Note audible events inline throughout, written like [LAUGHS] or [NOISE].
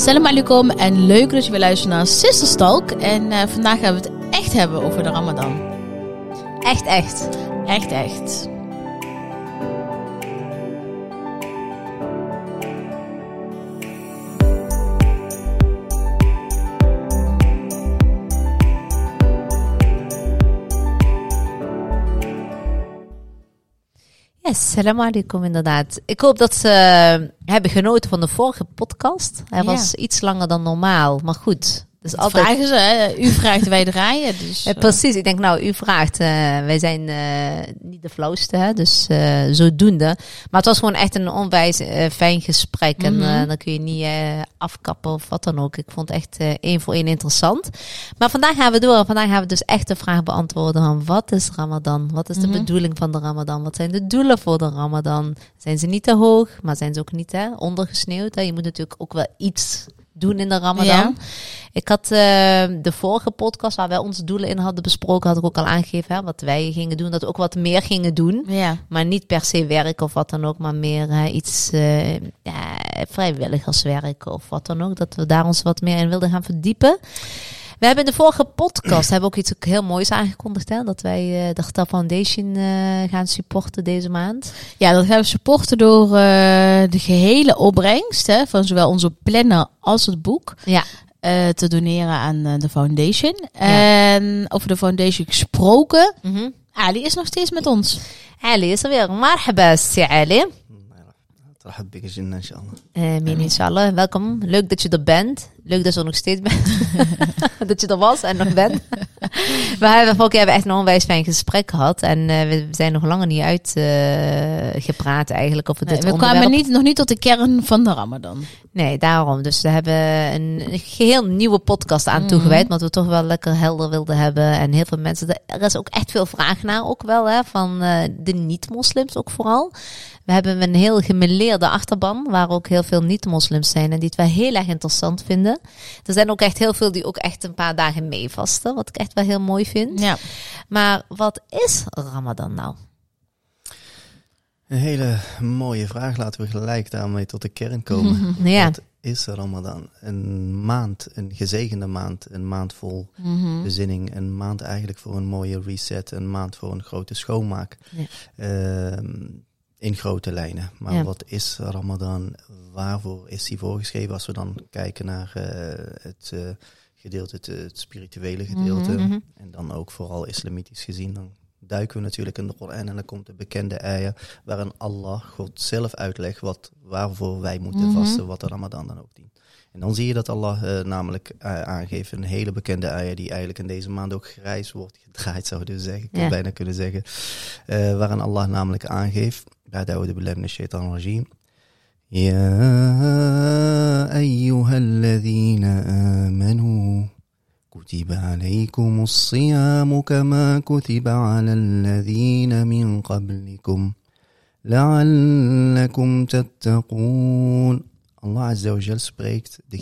Assalamu alaikum en leuk dat je weer luistert naar Sister Stalk. En eh, vandaag gaan we het echt hebben over de Ramadan. Echt, echt. Echt, echt. Yes, salam alaikum inderdaad. Ik hoop dat ze hebben genoten van de vorige podcast. Hij Ja. was iets langer dan normaal, maar goed. Dus Dat altijd... vragen ze, hè? U vraagt, wij draaien. Dus, Ja, eh, precies, ik denk nou, u vraagt. eh, wij zijn eh, niet de flauwste, hè, dus eh, zodoende. Maar het was gewoon echt een onwijs fijn gesprek. En Mhm. dan kun je niet afkappen of wat dan ook. Ik vond het echt één voor één interessant. Maar vandaag gaan we door. Vandaag gaan we dus echt de vraag beantwoorden van wat is Ramadan? Wat is de Mhm. bedoeling van de Ramadan? Wat zijn de doelen voor de Ramadan? Zijn ze niet te hoog, maar zijn ze ook niet hè, ondergesneeuwd? Hè? Je moet natuurlijk ook wel iets doen in de Ramadan. Ja. Ik had eh, de vorige podcast waar wij onze doelen in hadden besproken, had ik ook al aangegeven hè, wat wij gingen doen. Dat we ook wat meer gingen doen. ja. Maar niet per se werk of wat dan ook, maar meer iets eh, ja, vrijwilligerswerk of wat dan ook. Dat we daar ons wat meer in wilden gaan verdiepen. We hebben in de vorige podcast hebben ook iets heel moois aangekondigd. Hè? Dat wij eh, de Geta Foundation eh, gaan supporten deze maand. ja, dat gaan we supporten door eh, de gehele opbrengst hè, van zowel onze planner als het boek. Ja. te doneren aan de foundation. En over de foundation gesproken. Ali is nog steeds met ons. Ali is er weer. Marhaba, Ali. ترحب بك جنة ان شاء الله Amin, inshallah. Welkom. Leuk dat je er bent. Leuk dat je er nog steeds bent. [LAUGHS] [LAUGHS] dat je er was en nog bent. [LAUGHS] we hebben vorige keer hebben echt een onwijs fijn gesprek gehad. En eh, we zijn nog langer niet uitgepraat eigenlijk over Nee, dit we onderwerp. kwamen niet, nog niet tot de kern van de Ramadan. Nee, daarom. Dus we hebben een, een geheel nieuwe podcast aan Mhm. toegewijd. Want we toch wel lekker helder wilden hebben. En heel veel mensen... Er is ook echt veel vraag naar ook wel. Hè, van eh, de niet-moslims ook vooral. We hebben een heel gemeleerde achterban. Waar ook heel veel niet-moslims zijn. En die het wel heel erg interessant vinden. Er zijn ook echt heel veel die ook echt een paar dagen meevasten. Wat ik echt wel heel mooi vind. Ja. Maar wat is Ramadan nou? Een hele mooie vraag. Laten we gelijk daarmee tot de kern komen. [LAUGHS] Ja. Wat is Ramadan? Een maand, een gezegende maand. Een maand vol Mhm. bezinning. Een maand eigenlijk voor een mooie reset. Een maand voor een grote schoonmaak. Ja. Ehm, in grote lijnen. Maar Ja. wat is Ramadan? Waarvoor is hij voorgeschreven? Als we dan kijken naar eh, het eh, gedeelte, het, het spirituele gedeelte. Mhm. En dan ook vooral islamitisch gezien. Dan duiken we natuurlijk in de Koran en dan komt de bekende ayah waarin Allah, God zelf uitlegt wat, waarvoor wij moeten Mhm. vasten, wat de Ramadan dan ook dient. En dan zie je dat Allah eh, namelijk eh, aangeeft een hele bekende ayah die eigenlijk in deze maand ook grijs wordt gedraaid, [LAUGHS] zouden we zeggen. Ik zou Ja. bijna kunnen zeggen. Eh, waarin Allah namelijk aangeeft, بعد أعوذ بالله من الشيطان الرجيم. يا أيها الذين آمنوا كتب عليكم الصيام كما كتب على الذين من قبلكم لعلكم تتقون. الله عز وجل سبريكت دي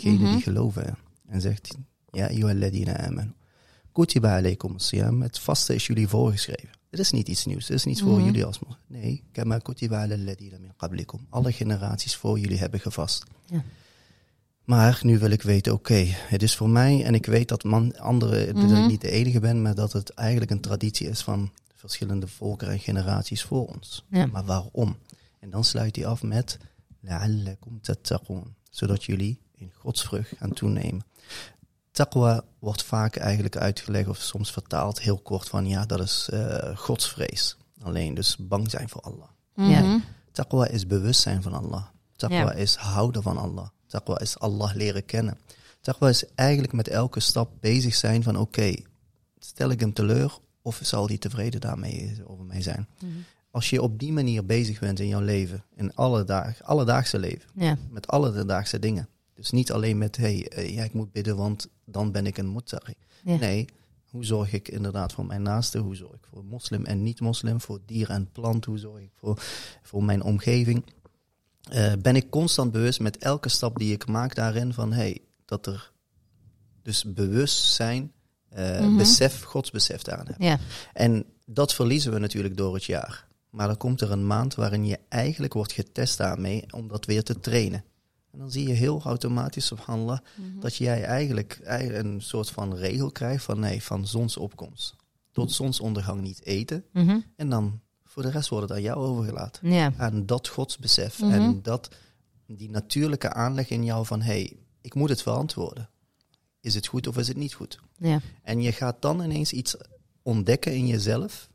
ان زيكت يا أيها الذين آمنوا كتب عليكم الصيام تفصل شو لي فور dit is niet iets nieuws, dit is niet voor Mhm. jullie als nee, kama kutiba ala alladhina min qablikum alle generaties voor jullie hebben gevast Ja. maar nu wil ik weten, oké, het is voor mij en ik weet dat man, anderen, dat Mhm. ik niet de enige ben, maar dat het eigenlijk een traditie is van verschillende volkeren en generaties voor ons. Ja. Maar waarom? En dan sluit hij af met la'allakum tattaqun, zodat jullie in godsvrucht gaan toenemen. Taqwa wordt vaak eigenlijk uitgelegd of soms vertaald heel kort van ja, dat is eh, godsvrees. Alleen dus bang zijn voor Allah. Ja. Mhm. Taqwa is bewustzijn van Allah. Taqwa Ja. is houden van Allah. Taqwa is Allah leren kennen. Taqwa is eigenlijk met elke stap bezig zijn van oké, stel ik hem teleur of zal hij tevreden daarmee over mij zijn? Mhm. Als je op die manier bezig bent in jouw leven, in alle dag, alledaagse leven, Ja. met alledaagse dingen. Dus niet alleen met, hey, eh, ja, ik moet bidden, want dan ben ik een. Ja. Nee, hoe zorg ik inderdaad voor mijn naaste? Hoe zorg ik voor moslim en niet-moslim? Voor dier en plant? Hoe zorg ik voor, voor mijn omgeving? Eh, ben ik constant bewust met elke stap die ik maak daarin van, hey, dat er dus bewustzijn, eh Mhm. besef, godsbesef daarin heb. Ja. En dat verliezen we natuurlijk door het jaar. Maar dan komt er een maand waarin je eigenlijk wordt getest daarmee om dat weer te trainen. En dan zie je heel automatisch, subhanallah, Mhm. dat jij eigenlijk, een soort van regel krijgt van nee, van zonsopkomst tot zonsondergang niet eten. Mhm. En dan voor de rest wordt het aan jou overgelaten. Aan dat godsbesef Mhm. en dat, die natuurlijke aanleg in jou van hé, hey, ik moet het verantwoorden. Is het goed of is het niet goed? En je gaat dan ineens iets ontdekken in jezelf,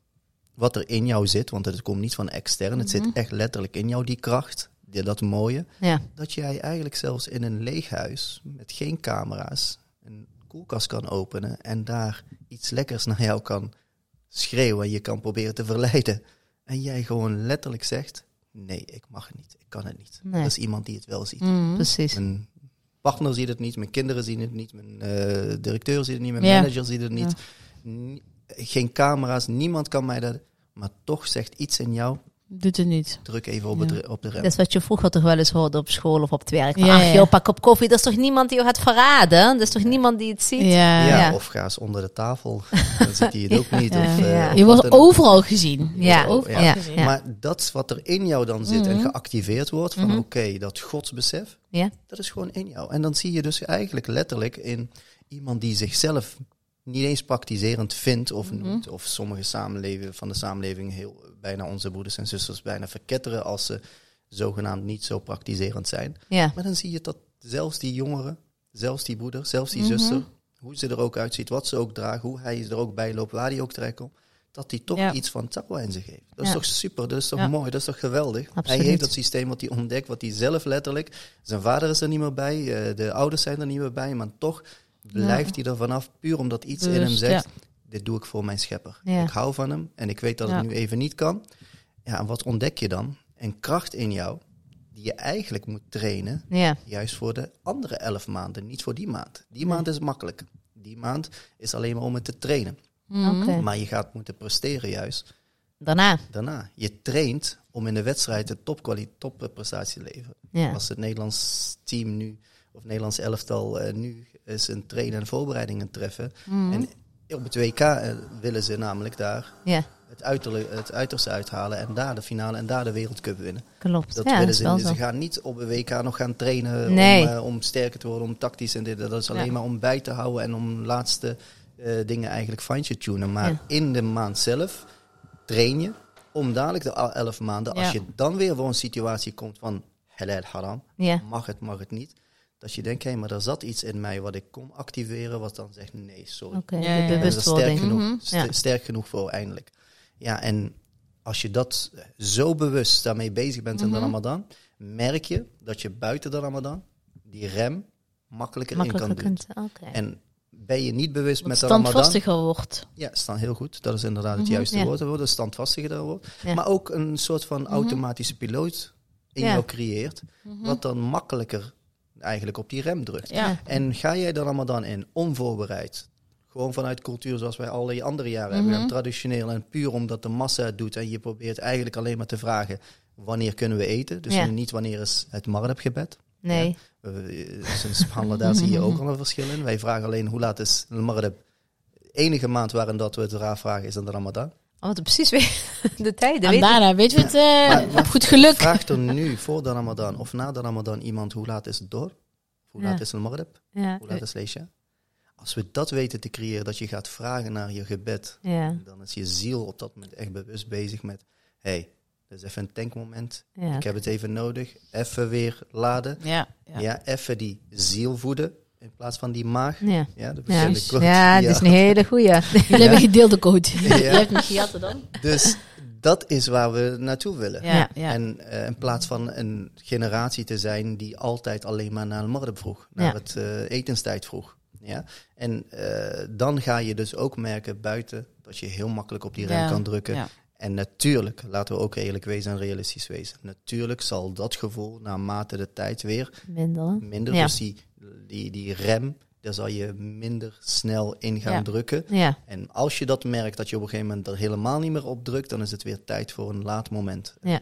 wat er in jou zit, want het komt niet van extern, het zit echt letterlijk in jou, die kracht, dat mooie, Ja. dat jij eigenlijk zelfs in een leeg huis met geen camera's een koelkast kan openen en daar iets lekkers naar jou kan schreeuwen, je kan proberen te verleiden. En jij gewoon letterlijk zegt, nee, ik mag het niet, ik kan het niet. Nee. Dat is iemand die het wel ziet. Mhm. Precies. Mijn partner ziet het niet, mijn kinderen zien het niet, mijn eh, directeur ziet het niet, mijn Ja. manager ziet het niet. Ni- geen camera's, niemand kan mij dat. Maar toch zegt iets in jou, Doet het niet. druk even op, Ja. het, op de rem. Dat is wat je vroeger toch wel eens hoorde op school of op het werk. Van, Ja, Ach ja. joh, pak op koffie. Dat is toch niemand die je gaat verraden? Dat is toch niemand die het ziet? Ja. ja, ja. of ga eens onder de tafel, [LAUGHS] dan ziet hij het ook niet. Ja. Of, eh, Ja. of Je wordt overal Ja. gezien. Ja. Maar dat wat er in jou dan zit en Mhm. geactiveerd wordt, van Mhm. oké, dat godsbesef, Ja. dat is gewoon in jou. En dan zie je dus eigenlijk letterlijk in iemand die zichzelf niet eens praktiserend vindt of Mhm. noemt, of sommige samenleving, van de samenleving heel bijna onze broeders en zusters bijna verketteren als ze zogenaamd niet zo praktiserend zijn. Ja. Maar dan zie je dat zelfs die jongeren, zelfs die broeder, zelfs die Mhm. zuster, hoe ze er ook uitziet, wat ze ook draagt, hoe hij er ook bij loopt, waar hij ook terechtkomt, dat hij toch Ja. iets van tawa in zich heeft. Dat is Ja. toch super, dat is toch mooi, dat is toch geweldig. Absoluut. Hij heeft dat systeem wat hij ontdekt, wat hij zelf letterlijk, zijn vader is er niet meer bij, eh, de ouders zijn er niet meer bij, maar toch blijft hij er vanaf, puur omdat iets in hem zegt, dit doe ik voor mijn schepper. Ja. Ik hou van hem en ik weet dat Ja. het nu even niet kan. Ja, en wat ontdek je dan? Een kracht in jou, die je eigenlijk moet trainen, Ja. juist voor de andere elf maanden, niet voor die maand. Die Nee. maand is makkelijk. Die maand is alleen maar om het te trainen. Mhm. Oké. Maar je gaat moeten presteren juist Daarna. daarna. Je traint om in de wedstrijd de topkwaliteit, topprestatie te leveren. Ja. Als het Nederlands team nu, of het Nederlands elftal eh, nu, is een trainen en voorbereidingen treffen. Mhm. En op het WK eh, willen ze namelijk daar Ja. het, uiterlijk, het uiterste uithalen en daar de finale en daar de wereldcup winnen. Klopt. Dat ja, willen ze. zo. Ze gaan niet op een WK nog gaan trainen Nee. om, eh, om sterker te worden, om tactisch en dit. Dat is alleen Ja. maar om bij te houden en om laatste eh, dingen eigenlijk fine te tunen. Maar Ja. in de maand zelf train je om dadelijk de elf maanden, als je dan weer voor een situatie komt van halal haram, Ja. mag het, mag het niet. Dat je denkt, hé, maar er zat iets in mij wat ik kon activeren, wat dan zegt nee, sorry. Oké, Ja, er sterk bewustwording. genoeg, Mhm. st- Ja. sterk genoeg voor eindelijk. Ja, en als je dat zo bewust daarmee bezig bent in de Mhm. Ramadan, merk je dat je buiten de Ramadan die rem makkelijker, Makkelijker in kan doen. En ben je niet bewust met de Ramadan, standvastiger wordt. ja, staan heel goed. Dat is inderdaad het Mhm, juiste ja. woord. Dat wordt standvastiger woord. Ja. Maar ook een soort van automatische piloot in Ja. jou creëert, Mhm. wat dan makkelijker eigenlijk op die rem drukt. Ja. En ga jij de Ramadan in onvoorbereid? Gewoon vanuit cultuur zoals wij al die andere jaren hebben. Mhm. En traditioneel en puur omdat de massa het doet. En je probeert eigenlijk alleen maar te vragen wanneer kunnen we eten. Dus Ja. niet wanneer is het maghribgebed. Nee. Uh, sinds subhanallah, daar zie je ook al een verschil in. Wij vragen alleen hoe laat is de maghrib. De enige maand waarin dat we het raar vragen is dan de Ramadan. Oh, wat precies weer [LAUGHS] de tijden. En weet je? daarna weet je het eh, Maar- maar op goed geluk. Vraagt er nu voor de Ramadan of na de Ramadan iemand hoe laat is het door? Hoe Ja. laat is de maghrib? Ja. Hoe laat is Leisha? Als we dat weten te creëren, dat je gaat vragen naar je gebed, Ja. dan is je ziel op dat moment echt bewust bezig met: hey, dit is even een tankmoment. Ja. Ik heb het even nodig. Even weer laden. Ja. Ja, ja. even die ziel voeden in plaats van die maag. Ja. Ja, de Ja. ja, het is een hele goeie. [LAUGHS] Jullie hebben gedeelde code. Ja. Je hebt niet gejat dan? Dus dat is waar we naartoe willen. Ja. ja. En eh, in plaats van een generatie te zijn die altijd alleen maar naar de maghrib vroeg, naar Ja. het eh, etenstijd vroeg. Ja? En eh, dan ga je dus ook merken buiten dat je heel makkelijk op die rem Ja. kan drukken. En natuurlijk, laten we ook eerlijk wezen en realistisch wezen. Natuurlijk zal dat gevoel naarmate de tijd weer Minder. minder. Ja. Dus die, die, die rem, daar zal je minder snel in gaan Ja. drukken. Ja. En als je dat merkt dat je op een gegeven moment er helemaal niet meer op drukt, dan is het weer tijd voor een laat moment. Ja.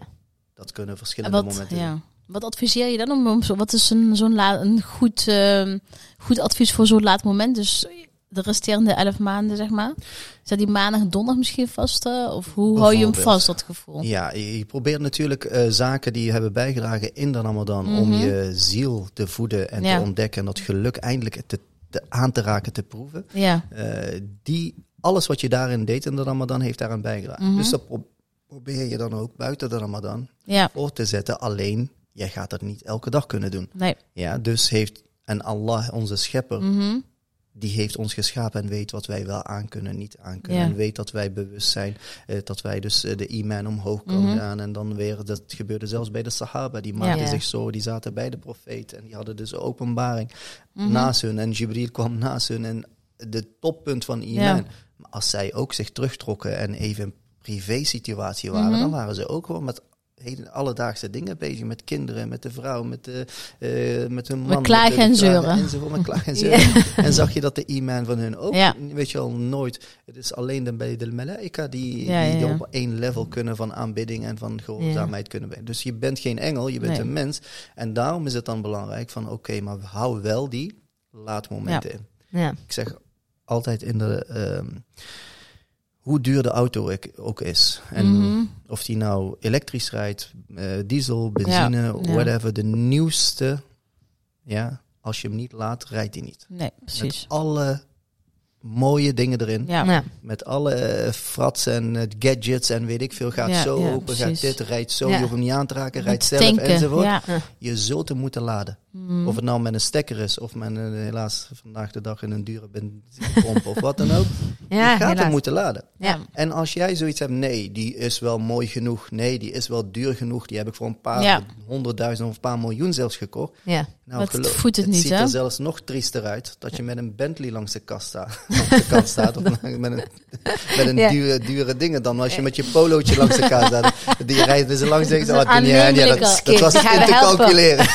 Dat kunnen En verschillende wat, momenten zijn. ja. wat adviseer je dan om, om zo, wat is een, zo'n la, een goed, ehm, goed advies voor zo'n laat moment? Dus de resterende elf maanden, zeg maar? Zat die maandag en donderdag misschien vast? of hoe hou je hem vast, dat gevoel? Ja, je, probeert natuurlijk eh, zaken die je hebben bijgedragen in de Ramadan om je ziel te voeden en Mhm. Ja. te ontdekken en dat geluk eindelijk te, te aan te raken, te proeven. Ja. Eh, die, alles wat je daarin deed in de Ramadan heeft daaraan bijgedragen. Mhm. Dus dat pro- probeer je dan ook buiten de Ramadan Ja. voor te zetten. Alleen, jij gaat dat niet elke dag kunnen doen. Nee. Ja, dus heeft, en Allah, onze schepper, Mhm. Die heeft ons geschapen en weet wat wij wel aan kunnen, niet aan kunnen. Ja. En weet dat wij bewust zijn, eh, dat wij dus eh, de iman omhoog kan Mhm. gaan. En dan weer, dat gebeurde zelfs bij de Sahaba, die maakten Ja. zich zo, die zaten bij de profeet en die hadden dus openbaring Mhm. naast hun. En Jibril kwam naast hun en de toppunt van iman. Ja. Maar als zij ook zich terugtrokken en even een privé situatie waren, Mhm. dan waren ze ook gewoon met hele alledaagse dingen bezig. Met kinderen, met de vrouw, met, de, eh, met hun man. klagen met en zeuren. Enzovoort, met klagen en [LAUGHS] zeuren. En zag je dat de iman van hun ook, Ja. weet je al, nooit. Het is alleen dan bij de malaika die, Ja, die ja. op één level kunnen van aanbidding en van gehoorzaamheid kunnen zijn. Dus je bent geen engel, je bent Nee. een mens. En daarom is het dan belangrijk van, oké, maar hou wel die laadmomenten in. Ja. Ik zeg altijd in de... ehm, hoe duur de auto ik- ook is. En Mhm. of die nou elektrisch rijdt, eh, diesel, benzine, Ja, ja. whatever. De nieuwste, ja, als je hem niet laat, rijdt hij niet. Nee, precies. Met alle mooie dingen erin. Ja. Ja. Met alle eh, frats en eh, gadgets en weet ik veel. Gaat Ja, zo ja, open, gaat dit, rijdt zo. Ja. Je hoeft hem niet aan te raken, rijdt zelf tanken, enzovoort. Ja. Je zult hem moeten laden. Mhm. Of het nou met een stekker is, of met een, helaas vandaag de dag in een dure benzinepomp of wat dan ook. [LAUGHS] Ja, je gaat hem moeten laden. Ja. En als jij zoiets hebt, nee, die is wel mooi genoeg. Nee, die is wel duur genoeg. Die heb ik voor een paar Ja. honderdduizend of een paar miljoen zelfs gekocht. Ja. Nou, het geloof- voedt het niet, ziet hè? er zelfs nog triester uit dat je met een Bentley langs de kast staat. [LAUGHS] langs de kant staat of [LAUGHS] met een, met een Ja. dure, dure dingen dan. Als je met je polootje langs de kast staat. Die rijdt dus langs en zegt, Dat is oh, dat, was in te calculeren.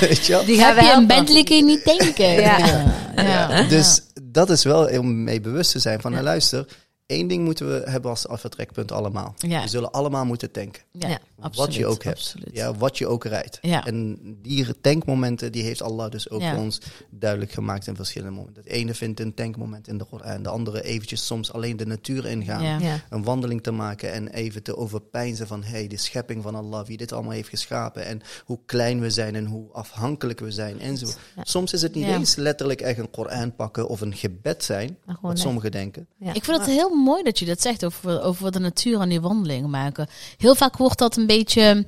[LAUGHS] Weet je wel? Die gaan Heb we je een. Bentley kun je niet [LAUGHS] tanken. Ja. ja. Dus dat is wel om mee bewust te zijn van, nou, luister, één ding moeten we hebben als vertrekpunt allemaal. Ja. We zullen allemaal moeten tanken. Ja, Ja. absoluut, wat je ook hebt. absoluut. Ja, wat je ook rijdt. Ja. En die tankmomenten, die heeft Allah dus ook Ja. voor ons duidelijk gemaakt in verschillende momenten. Het ene vindt een tankmoment in de Koran, de andere eventjes soms alleen de natuur ingaan. Ja. Ja. Een wandeling te maken en even te overpeinzen van hey, de schepping van Allah, wie dit allemaal heeft geschapen en hoe klein we zijn en hoe afhankelijk we zijn en zo. Ja. Soms is het niet Ja. eens letterlijk echt een Koran pakken of een gebed zijn, wat sommigen denken. Ja. Ik vind het heel mooi dat je dat zegt over, over de natuur en die wandelingen maken. Heel vaak wordt dat een beetje,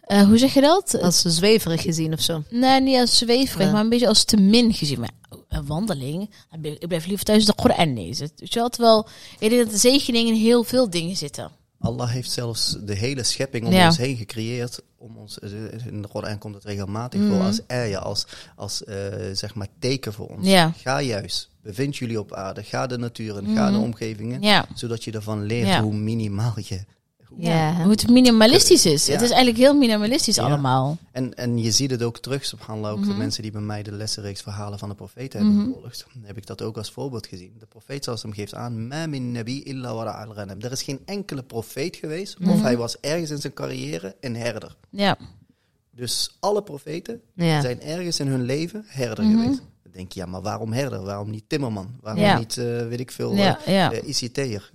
eh, hoe zeg je dat? Als zweverig gezien of zo. Nee, niet als zweverig, Ja. maar een beetje als te min gezien. Maar een wandeling, dan ben ik blijf liever thuis de Koran lezen. Dus je had wel, ik denk dat de zegening in heel veel dingen zitten. Allah heeft zelfs de hele schepping om Ja. ons heen gecreëerd. Om ons, eh, in de Koran komt het regelmatig Mhm. voor als ayah, als, als eh, zeg maar teken voor ons. Ja. Ga juist, bevind jullie op aarde, ga de natuur in, ga de omgevingen. Mhm. Ja. Zodat je ervan leert hoe minimaal je... hoe- Ja. Hoe het minimalistisch is. Ja. Het is eigenlijk heel minimalistisch Ja. allemaal. En, en je ziet het ook terug, subhanallah, ook Mhm. de mensen die bij mij de lessenreeks verhalen van de profeet hebben gevolgd. Dan heb ik dat ook als voorbeeld gezien. De profeet zoals hem geeft aan, ma min nabi illa wara al ghanam. Er is geen enkele profeet geweest, Mhm. of hij was ergens in zijn carrière een herder. Ja. Dus alle profeten Ja. zijn ergens in hun leven herder Mhm. geweest. Dan denk je, ja, maar waarom herder? Waarom niet timmerman? Waarom Ja. niet, eh, weet ik veel, Ja, eh, ja. eh, ICT'er?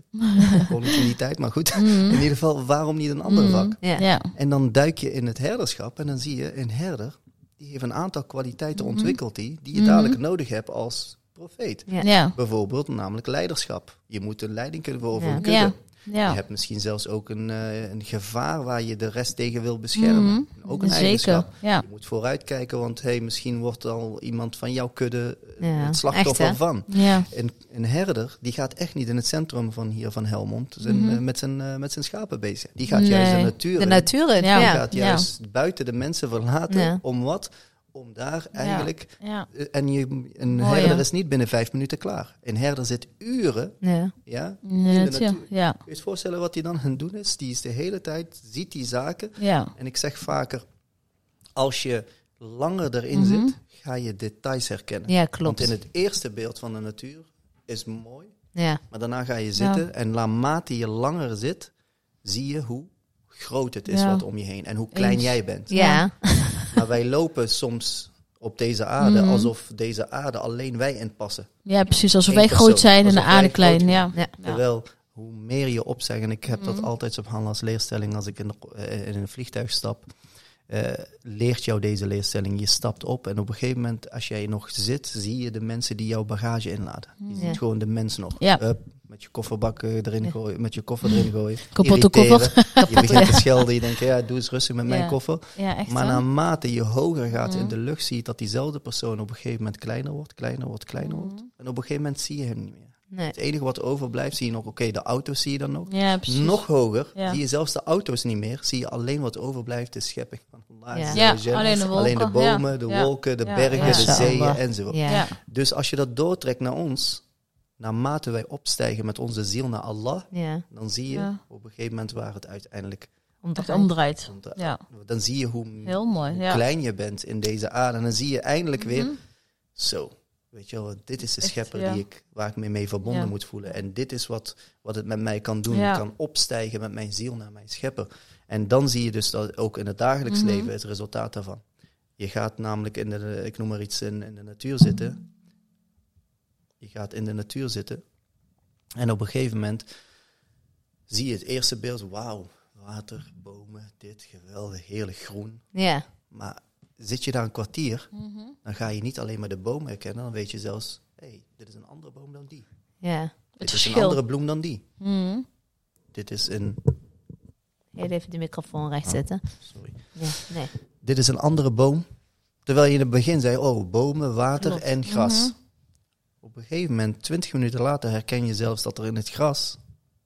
Kon [LAUGHS] niet in die tijd, maar goed. In ieder geval, waarom niet een ander vak? Ja. Ja. En dan duik je in het herderschap en dan zie je een herder, die heeft een aantal kwaliteiten Mhm. ontwikkeld die, die je dadelijk nodig hebt als profeet. Ja. Ja. Bijvoorbeeld namelijk leiderschap. Je moet een leiding kunnen voor een kudde. Ja. Je hebt misschien zelfs ook een, eh, een gevaar waar je de rest tegen wil beschermen. Ook een Zeker. eigenschap. Ja. Je moet vooruitkijken, want hey, misschien wordt al iemand van jouw kudde eh, Ja, het slachtoffer echt, van. Een, een herder, die gaat echt niet in het centrum van hier van Helmond zijn, eh, met, zijn, met zijn schapen bezig. Die gaat juist de natuur De in. natuur in. Ja. Die gaat juist buiten de mensen verlaten. Om wat? Om daar eigenlijk... Ja. eh, En je, een Mooi, herder is niet binnen vijf minuten klaar. Een herder zit uren, Ja. ja, in de natuur. Ja. Kun je je voorstellen wat hij dan aan het doen is? Die is de hele tijd, ziet die zaken. Ja. En ik zeg vaker, als je langer erin Mhm. zit, ga je details herkennen. Ja, Want klopt. in het eerste beeld van de natuur is mooi, Ja. maar daarna ga je zitten en naarmate je langer zit, zie je hoe groot het is Ja. wat om je heen en hoe klein Eens. jij bent. Ja. [LAUGHS] Maar wij lopen soms op deze aarde, Mhm. alsof deze aarde alleen wij inpassen. Ja, precies. Alsof Eén wij groot zijn en de aarde klein. Ja. Ja. Terwijl, hoe meer je opzegt, en ik heb dat Mhm. altijd subhanallah als leerstelling als ik in, de- eh, in een vliegtuig stap, eh, leert jou deze leerstelling. Je stapt op en op een gegeven moment, als jij nog zit, zie je de mensen die jouw bagage inladen. Je Ja. ziet gewoon de mens nog. Ja. Met je kofferbak erin Ja. gooien, met je koffer erin gooien. [LAUGHS] Kapotte Irriteren. koffer. [LAUGHS] Je begint te schelden, je denkt, ja, doe eens rustig met mijn Ja. koffer. Ja, echt Maar naarmate je hoger gaat in de lucht, zie je dat diezelfde persoon op een gegeven moment kleiner wordt, kleiner wordt, kleiner wordt. En op een gegeven moment zie je hem niet meer. Nee. Het enige wat overblijft, zie je nog, oké, de auto's zie je dan nog. Ja, precies. Nog hoger, Ja. zie je zelfs de auto's niet meer. Zie je alleen wat overblijft, de schepping van Allah. Ja. Ja, alleen de wolken. Alleen de bomen, ja. de wolken, de Ja, bergen, ja. de zeeën enzovoort. Ja. Ja. Dus als je dat doortrekt naar ons, naarmate wij opstijgen met onze ziel naar Allah, Ja. dan zie je Ja. op een gegeven moment waar het uiteindelijk Omdraaid. omdraait. Ja, Dan zie je hoe, heel mooi. hoe Ja. klein je bent in deze aarde. En dan zie je eindelijk weer, Mhm. zo, weet je wel, dit is de Echt, schepper ja. die ik, waar ik me mee verbonden Ja. moet voelen. En dit is wat, wat het met mij kan doen. Ja. Ik kan opstijgen met mijn ziel naar mijn schepper. En dan zie je dus dat ook in het dagelijks Mhm. leven het resultaat daarvan. Je gaat namelijk in de, ik noem maar iets, in, in de natuur zitten. Je gaat in de natuur zitten. En op een gegeven moment zie je het eerste beeld, wauw, water, bomen, dit, geweldig, heerlijk groen. Ja. Maar zit je daar een kwartier, Mhm. dan ga je niet alleen maar de boom herkennen, dan weet je zelfs, hé, hey, dit is een andere boom dan die. Ja. Het dit is een andere bloem dan die. Mhm. Dit is een, Heel even de microfoon recht Oh. zetten. sorry. Ja. Nee. Dit is een andere boom. Terwijl je in het begin zei, oh, bomen, water Klopt. en gras. Mhm. Op een gegeven moment, twintig minuten later, herken je zelfs dat er in het gras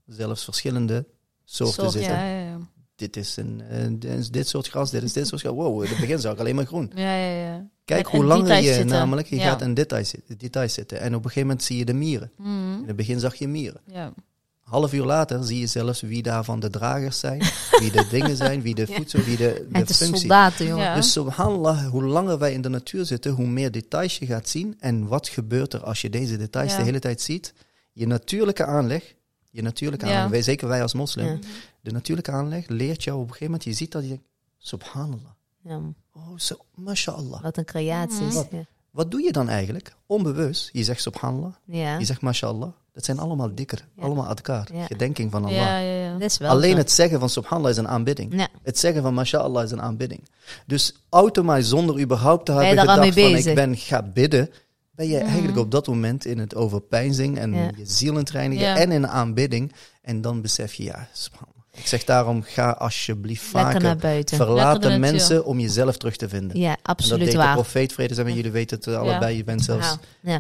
zelfs verschillende soorten Soorten, zitten. Ja, ja, ja. Dit is een, dit is dit soort gras, dit is dit soort gras. Wow, in het begin zag ik alleen maar groen. Ja, ja, ja. Kijk En- hoe en langer je zitten. namelijk, je Ja. gaat in details, zitten- details zitten. En op een gegeven moment zie je de mieren. Mhm. In het begin zag je mieren. Ja. Half uur later zie je zelfs wie daarvan de dragers zijn, [LAUGHS] wie de dingen zijn, wie de voedsel, wie de, de de functie. soldaten, jongen. Ja. Dus subhanallah, hoe langer wij in de natuur zitten, hoe meer details je gaat zien. En wat gebeurt er als je deze details de hele tijd ziet? Je natuurlijke aanleg, je natuurlijke aanleg, wij, zeker wij als moslim. De natuurlijke aanleg leert jou op een gegeven moment, je ziet dat je denkt, subhanallah, Ja. oh zo, mashallah. Wat een creatie is. Wat? Doe je dan eigenlijk? Onbewust, je zegt subhanallah, Ja. je zegt mashallah. Dat zijn allemaal dikker, Ja. allemaal adkar, Ja. gedenking van Allah. Ja, ja, ja. Dat is wel Alleen zo. het zeggen van subhanallah is een aanbidding. Het zeggen van mashallah is een aanbidding. Dus automatisch, zonder überhaupt te hebben gedacht van ik ben ga bidden, ben je Mhm. eigenlijk op dat moment in het overpeinzing en je ziel in het reinigen Ja. en in aanbidding. En dan besef je, ja, subhanallah. Ik zeg daarom, ga alsjeblieft Lekker naar vaker. buiten. Verlaat de de natuur. mensen om jezelf terug te vinden. Ja, en dat absoluut deed de waar. profeet, vrede zijn met jullie weten het allebei. Je bent zelfs, eh,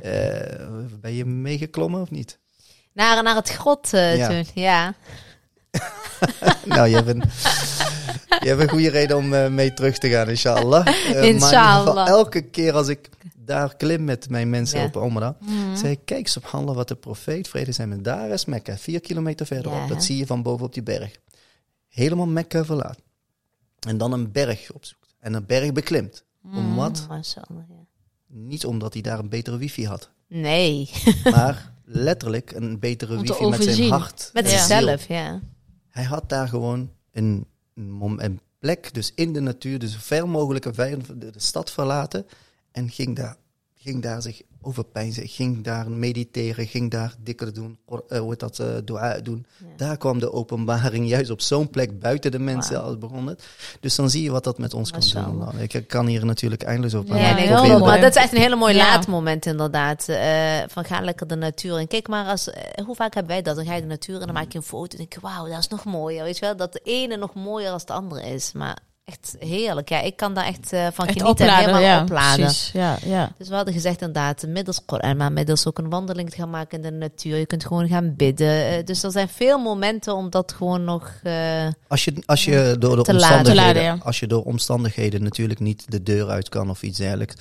ben je meegeklommen of niet? Naar, naar het grot eh, Ja. toen. Ja. [LAUGHS] nou, je hebt een, je hebt een goede reden om eh, mee terug te gaan, inshallah. [LAUGHS] Maar in ieder Inshallah. geval, elke keer als ik daar klim met mijn mensen Ja. op Omra, Mhm. zei kijk, subhanallah, wat de profeet, vrede zijn met daar is Mekka, vier kilometer verderop. Ja, dat zie je van boven op die berg. Helemaal Mekka verlaat. En dan een berg opzoekt. En een berg beklimt. Mhm. Om wat? Niet omdat hij daar een betere wifi had. Nee, [LAUGHS] Maar letterlijk een betere wifi met zijn hart. met zichzelf, ja. Hij had daar gewoon een, een, plek, dus in de natuur, dus zo ver mogelijk een vijand- de, de stad verlaten. En ging daar, ging daar zich overpeinzen, ging daar mediteren, ging daar dikker doen, hoe heet dat, eh dua doen. Ja. Daar kwam de openbaring juist op zo'n plek buiten de mensen als begon het. Dus dan zie je wat dat met ons kan doen. Nou, Ik kan hier natuurlijk eindeloos over Ja, Ja, nee, heel mooi. Maar dat is echt een hele mooi Ja. laadmoment inderdaad. eh, van ga lekker de natuur in. Kijk maar, als, hoe vaak hebben wij dat? Dan ga je de natuur en dan maak je een foto en denk je, wauw, dat is nog mooier. Weet je wel, dat de ene nog mooier als de andere is. Maar echt heerlijk. Ja, ik kan daar echt eh, van Echt genieten opladen, en helemaal ja. opladen. Precies, ja, ja. Dus we hadden gezegd inderdaad, middels Koran, maar middels ook een wandeling te gaan maken in de natuur. Je kunt gewoon gaan bidden. Eh, dus er zijn veel momenten om dat gewoon nog... eh, Als je, als je door de omstandigheden, Te laden, ja. als je door omstandigheden natuurlijk niet de deur uit kan of iets dergelijks,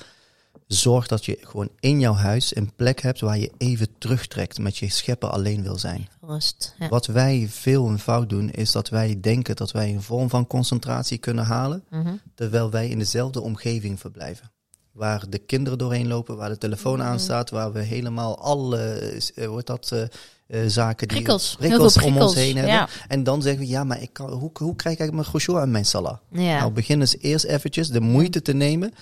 zorg dat je gewoon in jouw huis een plek hebt waar je even terugtrekt met je schepper alleen wil zijn. rust. Ja. Wat wij veel een fout doen, is dat wij denken dat wij een vorm van concentratie kunnen halen, Mhm. terwijl wij in dezelfde omgeving verblijven. Waar de kinderen doorheen lopen, waar de telefoon Mhm. aanstaat, waar we helemaal alle eh, hoe heet dat, eh, eh, zaken die Prikkels. prikkels om ons heen hebben. Ja. En dan zeggen we, ja, maar ik kan, hoe, hoe krijg ik mijn khushu' aan mijn salah? Ja. Nou, begin eens eerst eventjes de moeite te nemen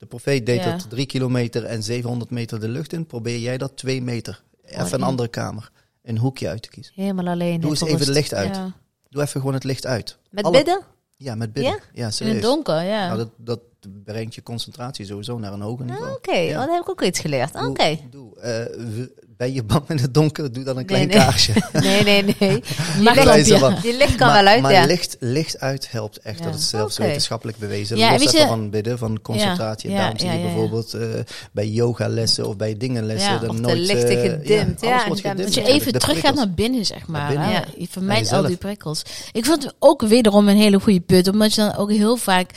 De profeet deed Ja. dat drie kilometer en 700 meter de lucht in. Probeer jij dat twee meter. Even een in- andere kamer. Een hoekje uit te kiezen. Helemaal alleen. Doe eens even het licht uit. Ja. Doe even gewoon het licht uit. Met Alle- bidden? Ja, met bidden. Ja? Ja, In het serieus. donker, ja. Nou, dat, dat brengt je concentratie sowieso naar een hoger niveau. Ah, Oké, Ja. oh, dan heb ik ook iets geleerd. Oké. doe, eh, ben je bang in het donker? Doe dan een klein nee. kaarsje. [LAUGHS] Nee, nee, nee. [LAUGHS] Maar Die van. Die licht kan maar wel uit, maar ja. licht, licht uit helpt echt. Ja. Dat is zelfs wetenschappelijk bewezen. Ja, Los weet even je- van bidden, van concentratie. Ja, Daarom zie je ja, ja, ja. bijvoorbeeld eh, bij yogalessen of bij dingenlessen. Ja. dan Of de nooit, lichten eh, gedimd, ja, dan- gedimd. Dat je even terug gaat naar binnen, zeg maar. binnen, ja. Je vermijdt al die prikkels. Ik vond het ook wederom een hele goede put. Omdat je dan ook heel vaak...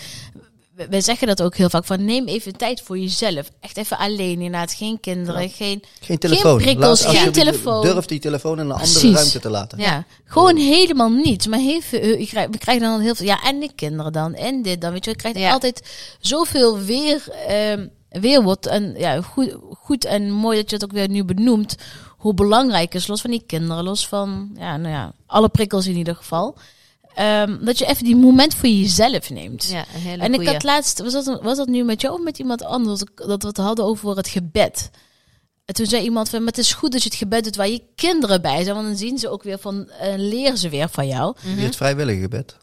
we- Wij zeggen dat ook heel vaak. Van neem even tijd voor jezelf. Echt even alleen. Inderdaad, geen kinderen. Geen, Geen telefoon. prikkels, Laat geen telefoon. Durf die telefoon in een andere Precies. ruimte te laten. ja. gewoon helemaal niets. Maar heel veel, je krijgt, we krijgen dan heel veel... Ja, en de kinderen dan. En dit dan. Weet je, je krijgt Ja. altijd zoveel weer... ehm weerwoord. En ja, goed, goed en mooi dat je het ook weer nu benoemt. Hoe belangrijk is, los van die kinderen. Los van, ja, nou ja, alle prikkels in ieder geval. Ehm, dat je even die moment voor jezelf neemt. Ja, een hele En ik goeie. had laatst, was dat, was dat nu met jou of met iemand anders, dat we het hadden over het gebed. En toen zei iemand van, maar het is goed dat je het gebed doet waar je kinderen bij zijn, want dan zien ze ook weer van, eh leren ze weer van jou. Mhm. Die het vrijwillige gebed.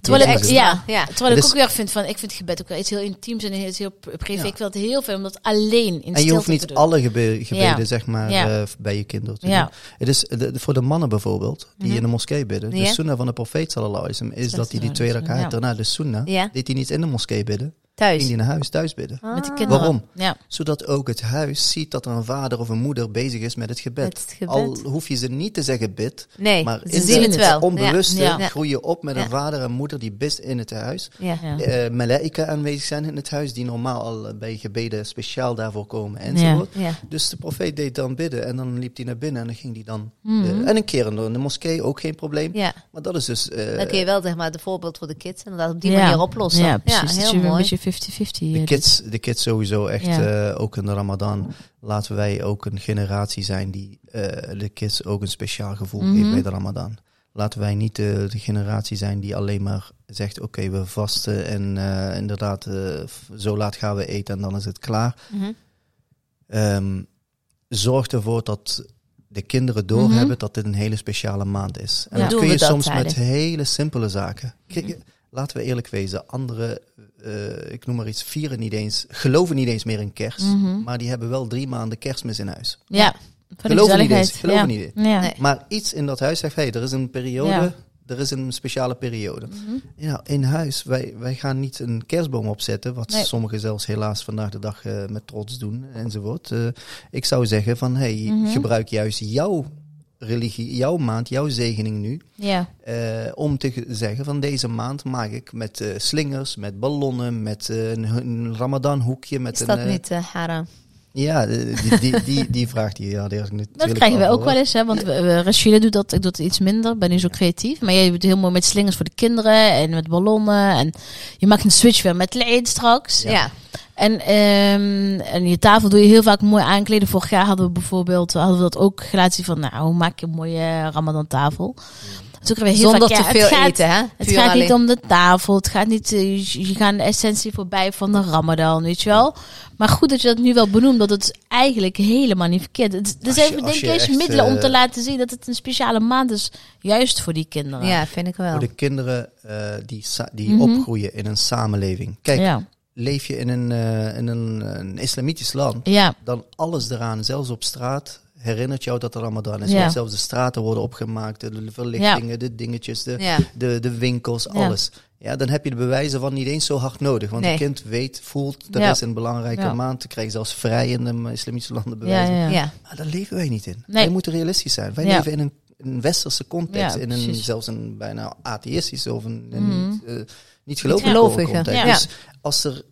Terwijl ik, ja, Ja. terwijl Het ik is- ook weer vind van, ik vind gebed ook wel iets heel intiems en iets heel privé. Ja. Ik vind het heel veel om dat alleen in En je hoeft niet alle gebe- gebeden, Ja. zeg maar, Ja. eh, bij je kinderen te Ja. doen. Het is de, voor de mannen bijvoorbeeld, die Mhm. in de moskee bidden. Ja. De sunnah van de profeet sallallahu is dat hij die twee rakaat daarna, de sunnah, Ja. deed hij niet in de moskee bidden. Thuis. Ging hij naar huis, thuis bidden. Ah, Met de kinderen. Waarom? Ja. Zodat ook het huis ziet dat er een vader of een moeder bezig is met het gebed. Met het gebed. Al hoef je ze niet te zeggen bid, Nee, maar ze in zien de het wel. onbewuste Ja. Ja. groei je op met Ja. een vader en moeder die bidt in het huis. Ja. Ja. eh malaika aanwezig zijn in het huis, die normaal al bij gebeden speciaal daarvoor komen enzovoort. Ja. Ja. Dus de profeet deed dan bidden en dan liep hij naar binnen en dan ging hij dan. Mhm. eh, en een keer in de, in de moskee ook geen probleem. ja. Maar dat is dus. eh, Dan kun je wel zeg maar de voorbeeld voor de kids inderdaad op die Ja. manier oplossen. Ja, precies. heel dat je mooi. Een beetje 50-50 de eh, kids, de kids sowieso echt, Ja. eh, ook in de Ramadan. Laten wij ook een generatie zijn die eh, de kids ook een speciaal gevoel Mhm. geeft bij de Ramadan. Laten wij niet de generatie zijn die alleen maar zegt: oké, we vasten en inderdaad, zo laat gaan we eten en dan is het klaar. Mhm. Ehm, zorg ervoor dat de kinderen doorhebben dat dit een hele speciale maand is. En Ja. dat kun je soms met hele simpele zaken. Kijk, laten we eerlijk wezen, anderen, eh, ik noem maar iets, vieren niet eens, geloven niet eens meer in kerst. Mhm. Maar die hebben wel drie maanden kerstmis in huis. Ja, voor de Geloven niet eens, geloven ja. niet eens. Ja. Nee. Maar iets in dat huis zegt, hé, hey, er is een periode, Ja. er is een speciale periode. Mhm. Ja, in huis, wij, wij gaan niet een kerstboom opzetten, wat Nee. sommigen zelfs helaas vandaag de dag eh, met trots doen enzovoort. Eh, ik zou zeggen van, hey, Mhm. gebruik juist jouw religie, jouw maand, jouw zegening nu, Ja. eh, om te ge- zeggen van deze maand maak ik met eh, slingers, met ballonnen, met eh, een, een ramadan hoekje, met Is een... dat eh, niet haram? Ja, eh, die, die, die, die vraag die, had ik natuurlijk Dat krijgen we ook wel eens, hè? Want Rachida doet dat, ik doe het iets minder, ben niet zo creatief. Maar jij doet het heel mooi met slingers voor de kinderen en met ballonnen. En je maakt een switch weer met leed straks. Ja. En, ehm, en je tafel doe je heel vaak mooi aankleden. Vorig jaar hadden we bijvoorbeeld, hadden we dat ook gelaten zien van, nou, hoe maak je een mooie Ramadan tafel? Ook weer heel Zonder vaak, te ja, veel gaat, eten, hè? Het Puur gaat alleen- niet om de tafel. Het gaat niet. eh, Je, gaat de essentie voorbij van de Ramadan, weet je wel. Maar goed dat je dat nu wel benoemt, dat het eigenlijk helemaal niet verkeerd is. Er zijn je- denk ik echt, middelen om eh, te laten zien dat het een speciale maand is, juist voor die kinderen. Ja, vind ik wel. Voor de kinderen eh, die, die Mhm. opgroeien in een samenleving. Kijk, ja. leef je in een, eh, in een, een islamitisch land, ja. dan alles eraan, zelfs op straat, herinnert jou dat er Ramadan is. Ja. Zelfs de straten worden opgemaakt, de verlichtingen, de dingetjes, de, Ja. de, de winkels, alles. Ja, dan heb je de bewijzen van niet eens zo hard nodig. Want Nee. het kind weet, voelt, er Ja. is een belangrijke maand. Te krijgen zelfs vrij in de islamitische landen Ja, bewijzen. ja. Ja. Maar daar leven wij niet in. Nee. Wij moeten realistisch zijn. Wij leven in een, een westerse context. In een, zelfs een bijna atheïstische of een, een Mhm. niet, eh, niet gelovige, context. Dus als er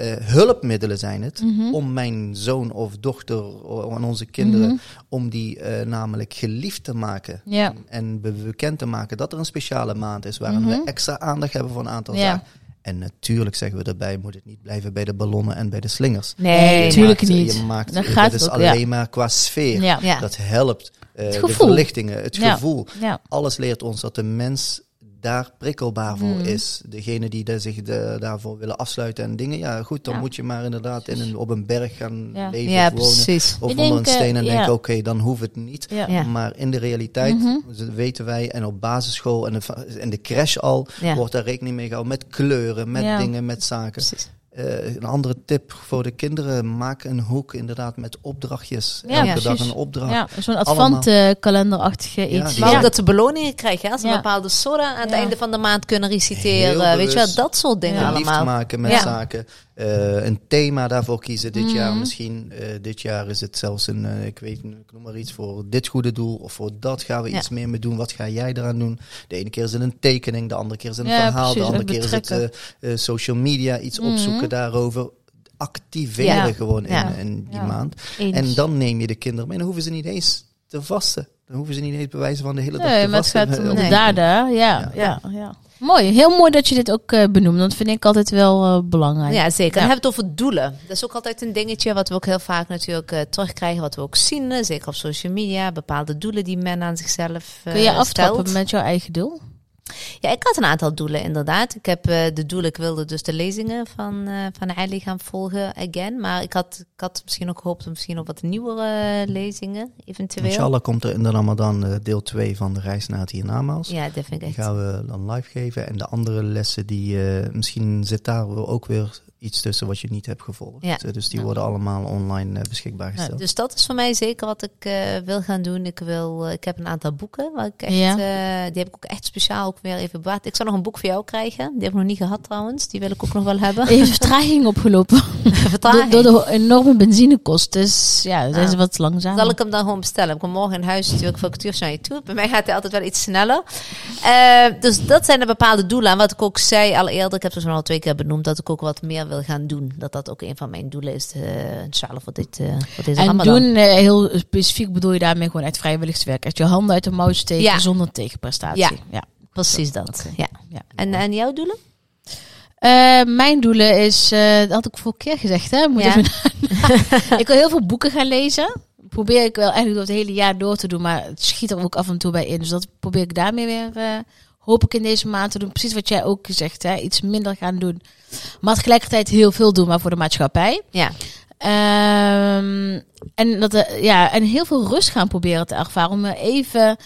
eh, hulpmiddelen zijn het, Mhm. om mijn zoon of dochter o- aan onze kinderen, Mhm. om die eh, namelijk geliefd te maken. Ja. En be- bekend te maken dat er een speciale maand is waarin Mhm. we extra aandacht hebben voor een aantal Ja. zaken. En natuurlijk zeggen we erbij, moet het niet blijven bij de ballonnen en bij de slingers. Nee, Je tuurlijk maakt- niet. Je maakt, dat gaat is het ja. alleen maar qua sfeer. Ja. Ja. Dat helpt. Eh, Het de gevoel. verlichtingen, het Ja. gevoel. Ja. Alles leert ons dat de mens daar prikkelbaar voor Mhm. is. Degene die daar zich de- daarvoor willen afsluiten en dingen. Ja, goed, dan Ja. moet je maar inderdaad in een, op een berg gaan Ja. leven Ja, of wonen. precies. Of Ik onder denk, een steen en eh, denken, ja. oké, dan hoeft het niet. Ja. Ja. Maar in de realiteit Mhm. weten wij, en op basisschool en de, en de crash al, Ja. wordt daar rekening mee gehouden met kleuren, met Ja. dingen, met zaken. Precies. Eh, een andere tip voor de kinderen, maak een hoek inderdaad met opdrachtjes. Ja, Elke dag een opdracht. Ja, zo'n Allemaal. advantkalenderachtige Ja, iets. Maar ook dat ze beloningen krijgen. hè, Als ze Ja. een bepaalde sora aan het Ja. einde van de maand kunnen reciteren. Heel Weet je wel, dat soort dingen allemaal. maken met Ja. zaken. Eh, een thema daarvoor kiezen dit Mhm. jaar. Misschien eh, dit jaar is het zelfs een, eh, ik weet niet, ik noem maar iets voor dit goede doel. Of voor dat gaan we Ja. iets meer mee doen. Wat ga jij eraan doen? De ene keer is het een tekening, de andere keer is het een Ja, verhaal. precies, de andere keer is het social media, iets Mhm. opzoeken daarover. Activeren Ja. gewoon in, Ja. in die Ja. maand. Eens. En dan neem je de kinderen mee. Dan hoeven ze niet eens te vasten. Dan hoeven ze niet eens bewijzen van de hele dag Nee, te maar het vasten. gaat om [LAUGHS] de Nee. daden. Ja, Ja. ja, ja, Mooi. Heel mooi dat je dit ook eh, benoemt. Dat vind ik altijd wel eh, belangrijk. Ja, zeker. Dan Ja. hebben we het over doelen. Dat is ook altijd een dingetje wat we ook heel vaak natuurlijk eh, terugkrijgen. Wat we ook zien, zeker op social media. Bepaalde doelen die men aan zichzelf eh Kun je aftrappen stelt. met jouw eigen doel? Ja, ik had een aantal doelen inderdaad. Ik heb eh, de doelen, ik wilde dus de lezingen van, eh van Ali gaan volgen again. Maar ik had, ik had misschien ook gehoopt op misschien nog wat nieuwere eh, lezingen, eventueel. Inshallah komt er in de Ramadan deel 2 van de reis naar het hiernamaals. Ja, dat vind ik Die gaan we dan live geven. En de andere lessen, die, misschien zit daar ook weer iets tussen wat je niet hebt gevolgd. Ja. Eh, Dus die Ja. worden allemaal online eh, beschikbaar gesteld. Dus dat is voor mij zeker wat ik eh, wil gaan doen. Ik, wil, ik heb een aantal boeken. Waar ik echt, Ja. eh, die heb ik ook echt speciaal ook weer even bewaard. Ik zou nog een boek voor jou krijgen. Die heb ik nog niet gehad trouwens. Die wil ik ook nog wel hebben. Even vertraging opgelopen. [LAUGHS] Vertraging. door de enorme benzinekosten. Dus ja, dan zijn Ah. ze wat langzamer. Zal ik hem dan gewoon bestellen? Ik kom morgen in huis, stuur ik factuur naar je toe. Bij mij gaat hij altijd wel iets sneller. Eh, dus dat zijn de bepaalde doelen. En wat ik ook zei al eerder, ik heb het al twee keer benoemd, dat ik ook wat meer wil gaan doen. Dat dat ook een van mijn doelen is, uh, inshallah, voor, dit, eh voor deze en Ramadan. doen, eh, heel specifiek bedoel je daarmee gewoon echt vrijwilligerswerk. Echt je handen uit de mouw steken Ja. zonder tegenprestatie. Ja. ja. Precies dat. Ja. Ja. En, en jouw doelen? Mijn doelen is, dat had ik vorige keer gezegd, hè? Moet Ja. [LAUGHS] ik wil heel veel boeken gaan lezen. Probeer ik wel eigenlijk door het hele jaar door te doen, maar het schiet er ook af en toe bij in. Dus dat probeer ik daarmee weer, eh, hoop ik in deze maand te doen. Precies wat jij ook zegt, hè? iets minder gaan doen. Maar tegelijkertijd heel veel doen, maar voor de maatschappij. Ja. Ehm, en, dat, eh, ja, en heel veel rust gaan proberen te ervaren. Om me even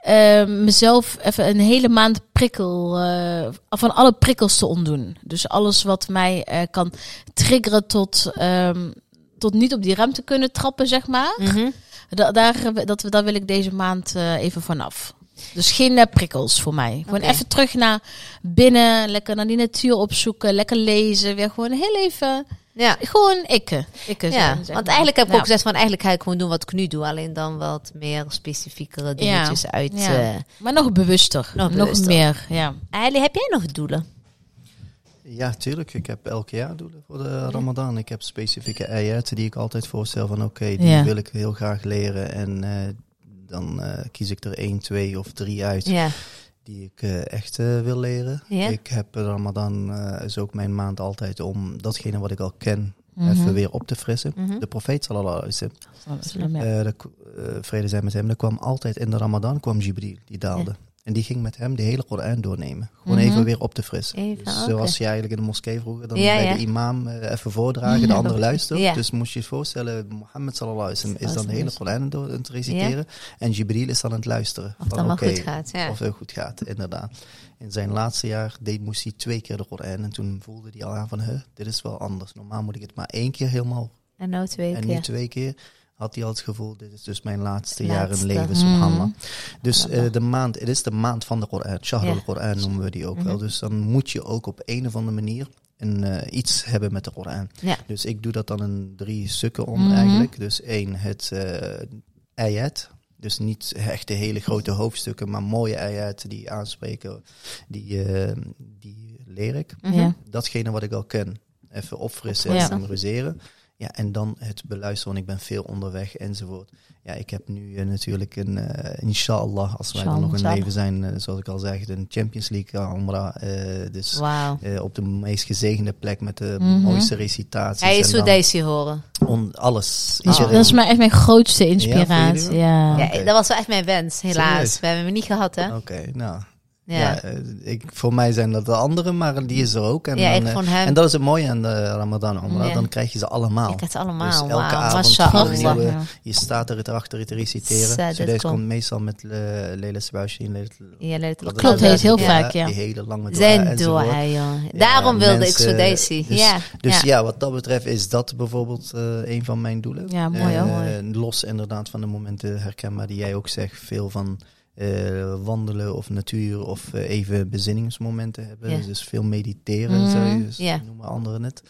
eh, mezelf even een hele maand prikkel, eh, van alle prikkels te ontdoen. Dus alles wat mij eh, kan triggeren tot, ehm, tot niet op die rem te kunnen trappen, zeg maar. Mhm. Da daar, dat, daar wil ik deze maand even vanaf. Dus geen eh, prikkels voor mij. Gewoon even terug naar binnen, lekker naar die natuur opzoeken, lekker lezen. Weer gewoon heel even, Ja. gewoon ikke. ikke Ja, zijn, zeg want maar. eigenlijk heb ik Ja. ook gezegd van eigenlijk ga ik gewoon doen wat ik nu doe. Alleen dan wat meer specifiekere dingetjes uit. Ja. eh Maar nog bewuster. Nog Nog, bewuster. meer, ja. Ali, heb jij nog doelen? Ja, tuurlijk. Ik heb elk jaar doelen voor de Ramadan. Ik heb specifieke ayat die ik altijd voorstel van oké, die Ja. wil ik heel graag leren. En eh, dan eh, kies ik er één, twee of drie uit Ja. die ik eh, echt eh, wil leren. Ja. Ik heb Ramadan, eh, is ook mijn maand altijd om datgene wat ik al ken Mhm. even weer op te frissen. Mhm. De profeet sallallahu alaihi wasallam, vrede zijn met hem, er kwam altijd in de Ramadan kwam Jibril, die daalde. En die ging met hem de hele Koran doornemen. Gewoon Mhm. even weer op te frissen. Even, dus oké. zoals je eigenlijk in de moskee vroeger, dan Ja, bij ja. de imam eh, even voordragen, de andere luistert. Ja. Dus moest je je voorstellen, Mohammed sallallahu alaihi wasallam is dan de hele Koran door aan het reciteren. En Jibril is dan aan het luisteren. Of het allemaal goed gaat. Ja. Of het goed gaat, inderdaad. In zijn laatste jaar deed, moest hij twee keer de Koran. En toen voelde hij al aan van, huh, dit is wel anders. Normaal moet ik het maar één keer helemaal En nou twee en keer. nu twee keer. Had hij al het gevoel, dit is dus mijn laatste, Laatste. jaar in leven, Mhm. subhanallah. Dus Ja. eh, de maand, het is de maand van de Koran. Shahrul Ja. Koran noemen we die ook Mhm. wel. Dus dan moet je ook op een of andere manier een, eh, iets hebben met de Koran. Ja. Dus ik doe dat dan in drie stukken om Mhm. eigenlijk. Dus één, het eh ayat. Dus niet echt de hele grote hoofdstukken, maar mooie ayat die aanspreken, die, die leer ik. Mhm. Datgene wat ik al ken, even opfrissen en memoriseren. Ja, en dan het beluisteren, want ik ben veel onderweg enzovoort. Ja, ik heb nu eh, natuurlijk een, eh inshallah, als wij er nog in leven zijn, eh, zoals ik al zeg, een Champions League eh, dus Wauw. eh, op de meest gezegende plek met de Mhm. mooiste recitaties. Hij is zo dan Daisy horen. on- alles. Dat is maar echt mijn grootste Ja, inspiratie. Ja? Ja, dat was wel echt mijn wens, helaas. Serieus? We hebben hem niet gehad, hè? Oké, nou. Ja. Ja, eh, ik, voor mij zijn dat de anderen, maar die is er ook. En, Ja, dan, eh, hem- en dat is het mooie aan de Ramadan. Ja. Dan krijg je ze allemaal. Ik het allemaal. Dus elke avond nieuwe- Ja. Je staat er erachter te reciteren. Zo, deze komt. meestal met Sebashin. Ja, Lele- Klopt, hij is heel Ja, vaak, ja. Die hele lange Zijn door. Daarom wilde ik zo deze. Dus, ja. dus ja. ja. wat dat betreft is dat bijvoorbeeld eh, een van mijn doelen. Ja, mooi, Eh. Los inderdaad van de momenten herkenbaar die jij ook zegt. Veel van eh, wandelen of natuur of eh, even bezinningsmomenten hebben. Dus veel mediteren, Mhm. zou je dus Ja. noemen anderen het.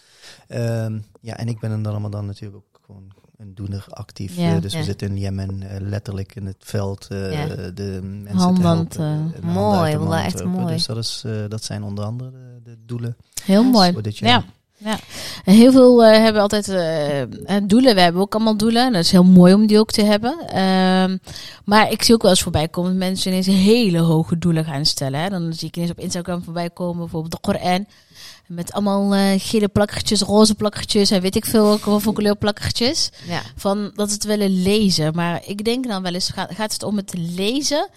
Ehm, ja, en ik ben in de Ramadan natuurlijk ook gewoon een doener actief. Eh, dus we zitten in Jemen letterlijk in het veld de mensen Handland, te helpen. mooi, mand echt helpen. mooi. Dus dat, is, dat zijn onder andere de, de doelen Heel mooi. voor dit jaar. Ja. Ja, en heel veel eh, hebben altijd eh, doelen. We hebben ook allemaal doelen. En dat is heel mooi om die ook te hebben. Ehm, maar ik zie ook wel eens voorbij komen dat mensen ineens hele hoge doelen gaan stellen. Hè. Dan zie ik ineens op Instagram voorbij komen, bijvoorbeeld de Koran. Met allemaal eh, gele plakkertjes, roze plakkertjes en weet ik veel ook wat voor kleur plakkertjes. Ja. Van dat ze het willen lezen. Maar ik denk dan wel eens, gaat, gaat het om het lezen?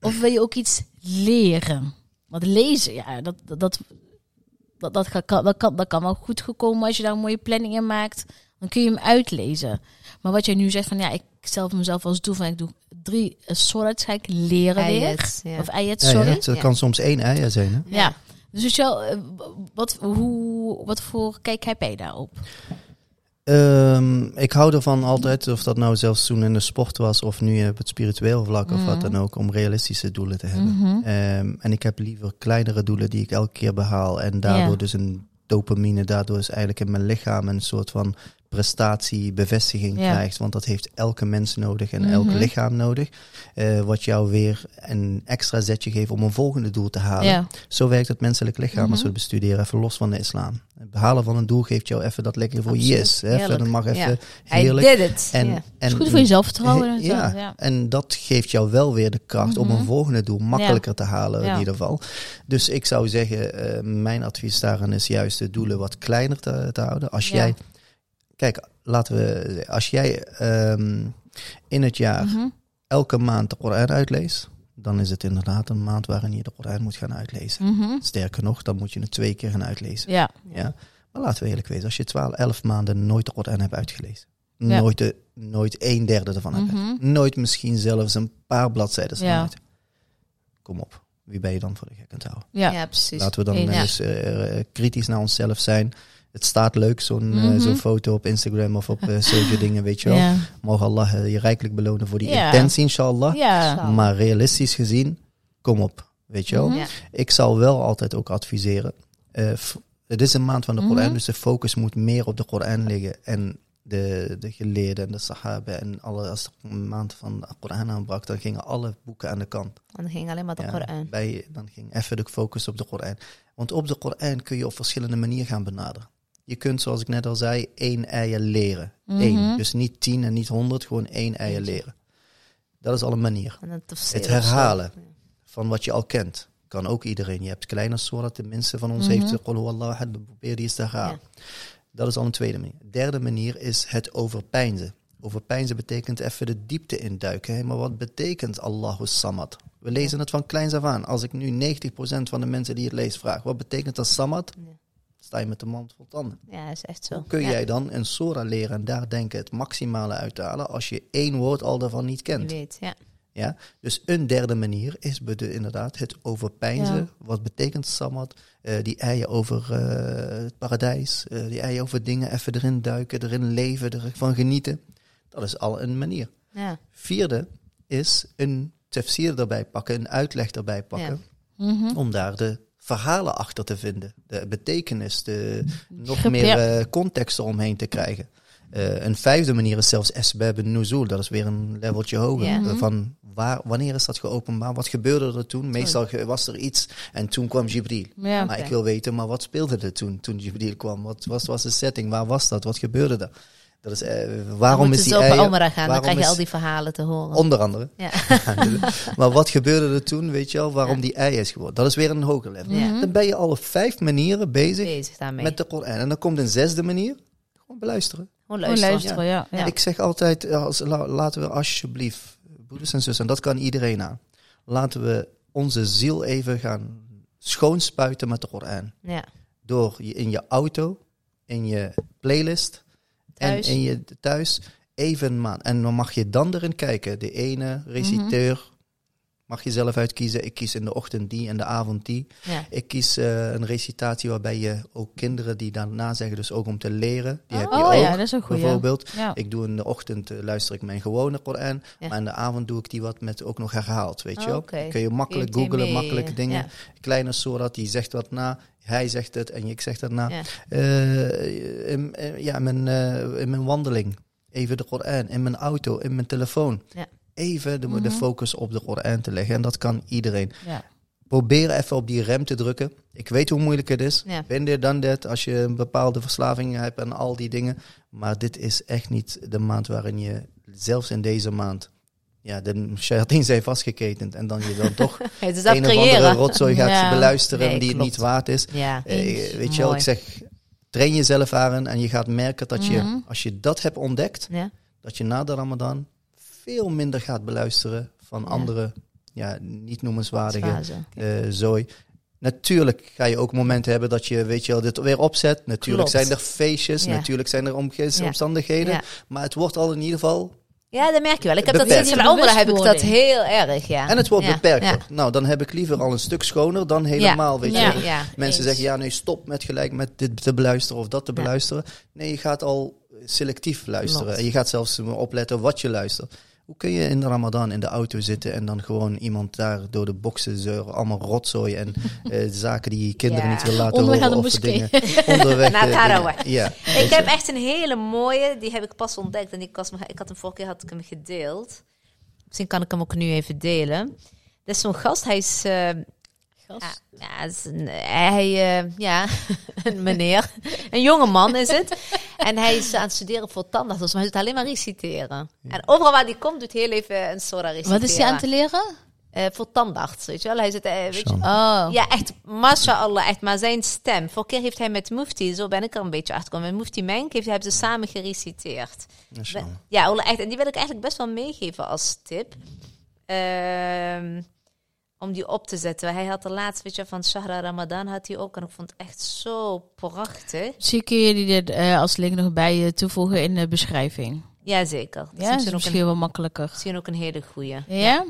Of wil je ook iets leren? Want lezen, ja, dat, dat, dat, dat, dat, kan, dat, kan, dat kan wel goed gekomen als je daar een mooie planning in maakt. Dan kun je hem uitlezen. Maar wat jij nu zegt van ja, ik stel mezelf als doel van ik doe drie uh, sorts ga ik leren weer. Ja. Of Ja, sorry. ja, Ja, het Ja. kan soms één eier zijn. Hè? Dus je wel, eh, wat, hoe, wat voor kijk heb jij daarop? Ehm, ik hou ervan altijd, of dat nou zelfs toen in de sport was of nu op het spiritueel vlak of wat Mhm. dan ook, om realistische doelen te hebben. Mhm. Ehm, en ik heb liever kleinere doelen die ik elke keer behaal en daardoor dus een dopamine, daardoor is eigenlijk in mijn lichaam een soort van prestatiebevestiging Ja. krijgt. Want dat heeft elke mens nodig en elk Mhm. lichaam nodig. eh, wat jou weer een extra zetje geeft om een volgende doel te halen. Ja, Zo werkt het menselijk lichaam als we Mhm. het bestuderen, even los van de islam. Het behalen van een doel geeft jou even dat lekker voor Absoluut. yes. Hè? Heerlijk. Verder mag even Ja. I heerlijk. did it. En, en, is goed voor je zelfvertrouwen. [LAUGHS] ja, en dat geeft jou wel weer de kracht om Mhm. een volgende doel makkelijker te halen in ieder geval. Dus ik zou zeggen, eh, mijn advies daarin is juist de doelen wat kleiner te, te houden. Als jij, kijk, laten we, als jij ehm, in het jaar Mhm. elke maand de Koran uitleest, dan is het inderdaad een maand waarin je de Koran moet gaan uitlezen. Mhm. Sterker nog, dan moet je het twee keer gaan uitlezen. Ja, Ja. Maar laten we eerlijk wezen, als je 12, 11 maanden nooit de Koran hebt uitgelezen, Ja. nooit, de, nooit een derde ervan hebt, Mhm. nooit misschien zelfs een paar bladzijden Ja. uit. Kom op, wie ben je dan voor de gek aan het houden? ja. Ja, precies. Laten we dan Eens. eens eh, kritisch naar onszelf zijn. Het staat leuk, zo'n eh, Mhm. zo'n foto op Instagram of op eh [LAUGHS] social dingen, weet je wel. Ja. Mogen Allah eh, je rijkelijk belonen voor die intentie, inshallah. Maar realistisch gezien, kom op, weet je wel. Mhm. Ik zal wel altijd ook adviseren. eh, het is een maand van de Koran, Mhm. dus de focus moet meer op de Koran liggen. En de, de geleerden en de sahaba en alle, als de maand van de Koran aanbrak, dan gingen alle boeken aan de kant. En dan ging alleen maar de Ja, Koran. bij, dan ging even de focus op de Koran. Want op de Koran kun je op verschillende manieren gaan benaderen. Je kunt, zoals ik net al zei, één eier leren. Mhm. Eén. Dus niet tien en niet honderd, gewoon één eier leren. Dat is al een manier Het herhalen. van wat je al kent. Kan ook iedereen. Je hebt kleine soorten, de minste van ons Mhm. heeft de Qul ahad, probeer die eens te herhalen. Dat is al een tweede manier. Derde manier is het overpijnzen. Overpijnzen betekent even de diepte induiken. Hè? Maar wat betekent Allahu Samad? We lezen het van kleins af aan. Als ik nu 90% van de mensen die het leest vraag, wat betekent dat Samad? Ja. Sta je met de mond vol tanden. Ja, is echt zo. Hoe kun Ja, jij dan een Sora leren en daar denken het maximale uithalen als je één woord al daarvan niet Je kent? weet, ja. Ja? Dus een derde manier is inderdaad het overpijnzen. Ja. Wat betekent Samad? Eh, die eieren over eh, het paradijs. eh, die eieren over dingen even erin duiken, erin leven, ervan genieten. Dat is al een manier. Ja. Vierde is een tafsir erbij pakken, een uitleg erbij pakken. Mhm. Om daar de verhalen achter te vinden. De betekenis, de nog meer ja. eh, context eromheen te krijgen. Eh, een vijfde manier is zelfs Esbab nuzul. Dat is weer een leveltje hoger. Ja. Eh, Van waar, wanneer is dat geopenbaar? Wat gebeurde er toen? Meestal was er iets en toen kwam Jibril. Ja. Maar ik wil weten, maar wat speelde er toen, toen Jibril kwam? Wat was, was de setting? Waar was dat? Wat gebeurde er? Dat is, eh, waarom Dan is die ze op eier- gaan, dan waarom krijg je is- al die verhalen te horen. Onder andere. ja. [LAUGHS] maar wat gebeurde er toen, weet je wel, waarom Ja. die ei is geworden? Dat is weer een hoger level. Ja. Dan ben je al op vijf manieren bezig bezig daarmee. met de Koran. En dan komt een zesde manier, gewoon beluisteren. Gewoon luisteren. luisteren, ja. ja. Ik zeg altijd, als, la- laten we alsjeblieft, broeders en zussen, en dat kan iedereen aan. Laten we onze ziel even gaan schoonspuiten met de Koran. Ja. Door je in je auto, in je playlist Thuis. en in je thuis even een maand. En dan mag je dan erin kijken. De ene reciteur mag je zelf uitkiezen. Ik kies in de ochtend die en de avond die. Ja. Ik kies eh, een recitatie waarbij je ook kinderen die daarna zeggen, dus ook om te leren. Die heb je Oh ook, ja, dat is ook goed. bijvoorbeeld. Ja. Ik doe in de ochtend eh, luister ik mijn gewone Koran, maar in de avond doe ik die wat met ook nog herhaald, weet je Oh, wel. oké. Kun je makkelijk makkelijke eh, dingen. Kleine soort die zegt wat na, hij zegt het en ik zeg dat na. Ja. Eh, in, in- ja, mijn, eh, in mijn wandeling, even de Koran, in mijn auto, in mijn telefoon. Ja. Even de, de Mhm. focus op de Koran te leggen en dat kan iedereen. Ja. Probeer even op die rem te drukken. Ik weet hoe moeilijk het is. Ja. Ben dan dit als je een bepaalde verslaving hebt en al die dingen. Maar dit is echt niet de maand waarin je, zelfs in deze maand, ja, de shayateen zijn vastgeketend. En dan je dan toch [LAUGHS] een of andere rotzooi gaat Ja. beluisteren Nee, die het niet waard is. Ja. Eh, weet je wel, ik zeg, train jezelf aan en je gaat merken dat je, Mhm. als je dat hebt ontdekt, Ja. dat je na de ramadan veel minder gaat beluisteren van Ja. andere, ja, niet noemenswaardige eh zooi. Natuurlijk ga je ook momenten hebben dat je, weet je wel, dit weer opzet. Natuurlijk Klopt. zijn er feestjes, Ja. natuurlijk zijn er omstandigheden. Maar het wordt al in ieder geval, Ja, dat merk je wel. Ik heb dat sinds mijn heb ik dat heel erg, ja. en het wordt ja. beperkter. Ja. Nou, dan heb ik liever al een stuk schoner dan helemaal, weet je Ja. wel. ja. Mensen eens. zeggen, ja nee, stop met gelijk met dit te beluisteren of dat te Ja. beluisteren. Nee, je gaat al selectief luisteren. En je gaat zelfs opletten wat je luistert. Hoe kun je in de ramadan in de auto zitten en dan gewoon iemand daar door de boksen zeuren, allemaal rotzooi en [LAUGHS] eh, zaken die je kinderen Ja. niet wil laten Onderweg horen of dingen. [LAUGHS] Onderweg. Naar eh, Taraweh. dingen. Ja. [LAUGHS] Ik heb echt een hele mooie, die heb ik pas ontdekt. En die kost me, ik had hem vorige keer had ik hem gedeeld. Misschien kan ik hem ook nu even delen. Dat is zo'n gast, hij is... eh, Gast. ja, ja, is een, hij, eh, ja, [LAUGHS] een meneer. [LAUGHS] Een jonge man is het. En hij is aan het studeren voor tandarts. Dus hij doet alleen maar reciteren. En overal waar hij komt, doet hij heel even een soort reciteren. Wat is hij aan te leren? Eh, voor tandarts, weet je wel. Hij zit, eh, weet je, Zo. Oh. ja, echt, mashallah, echt. Maar zijn stem. Vorige keer heeft hij met Mufti, zo ben ik er een beetje achter gekomen. Met Mufti Menk heeft, hebben ze samen gereciteerd. Ja, Allah, echt. En die wil ik eigenlijk best wel meegeven als tip. Ehm, om die op te zetten. Hij had de laatste, weet je, van Shahra Ramadan had hij ook. En ik vond het echt zo prachtig. Zie kun je die dit eh, als link nog bij je toevoegen in de beschrijving. Jazeker. Dat Ja, is dat is misschien, ook misschien een, wel makkelijker. misschien ook een hele goeie. Ja?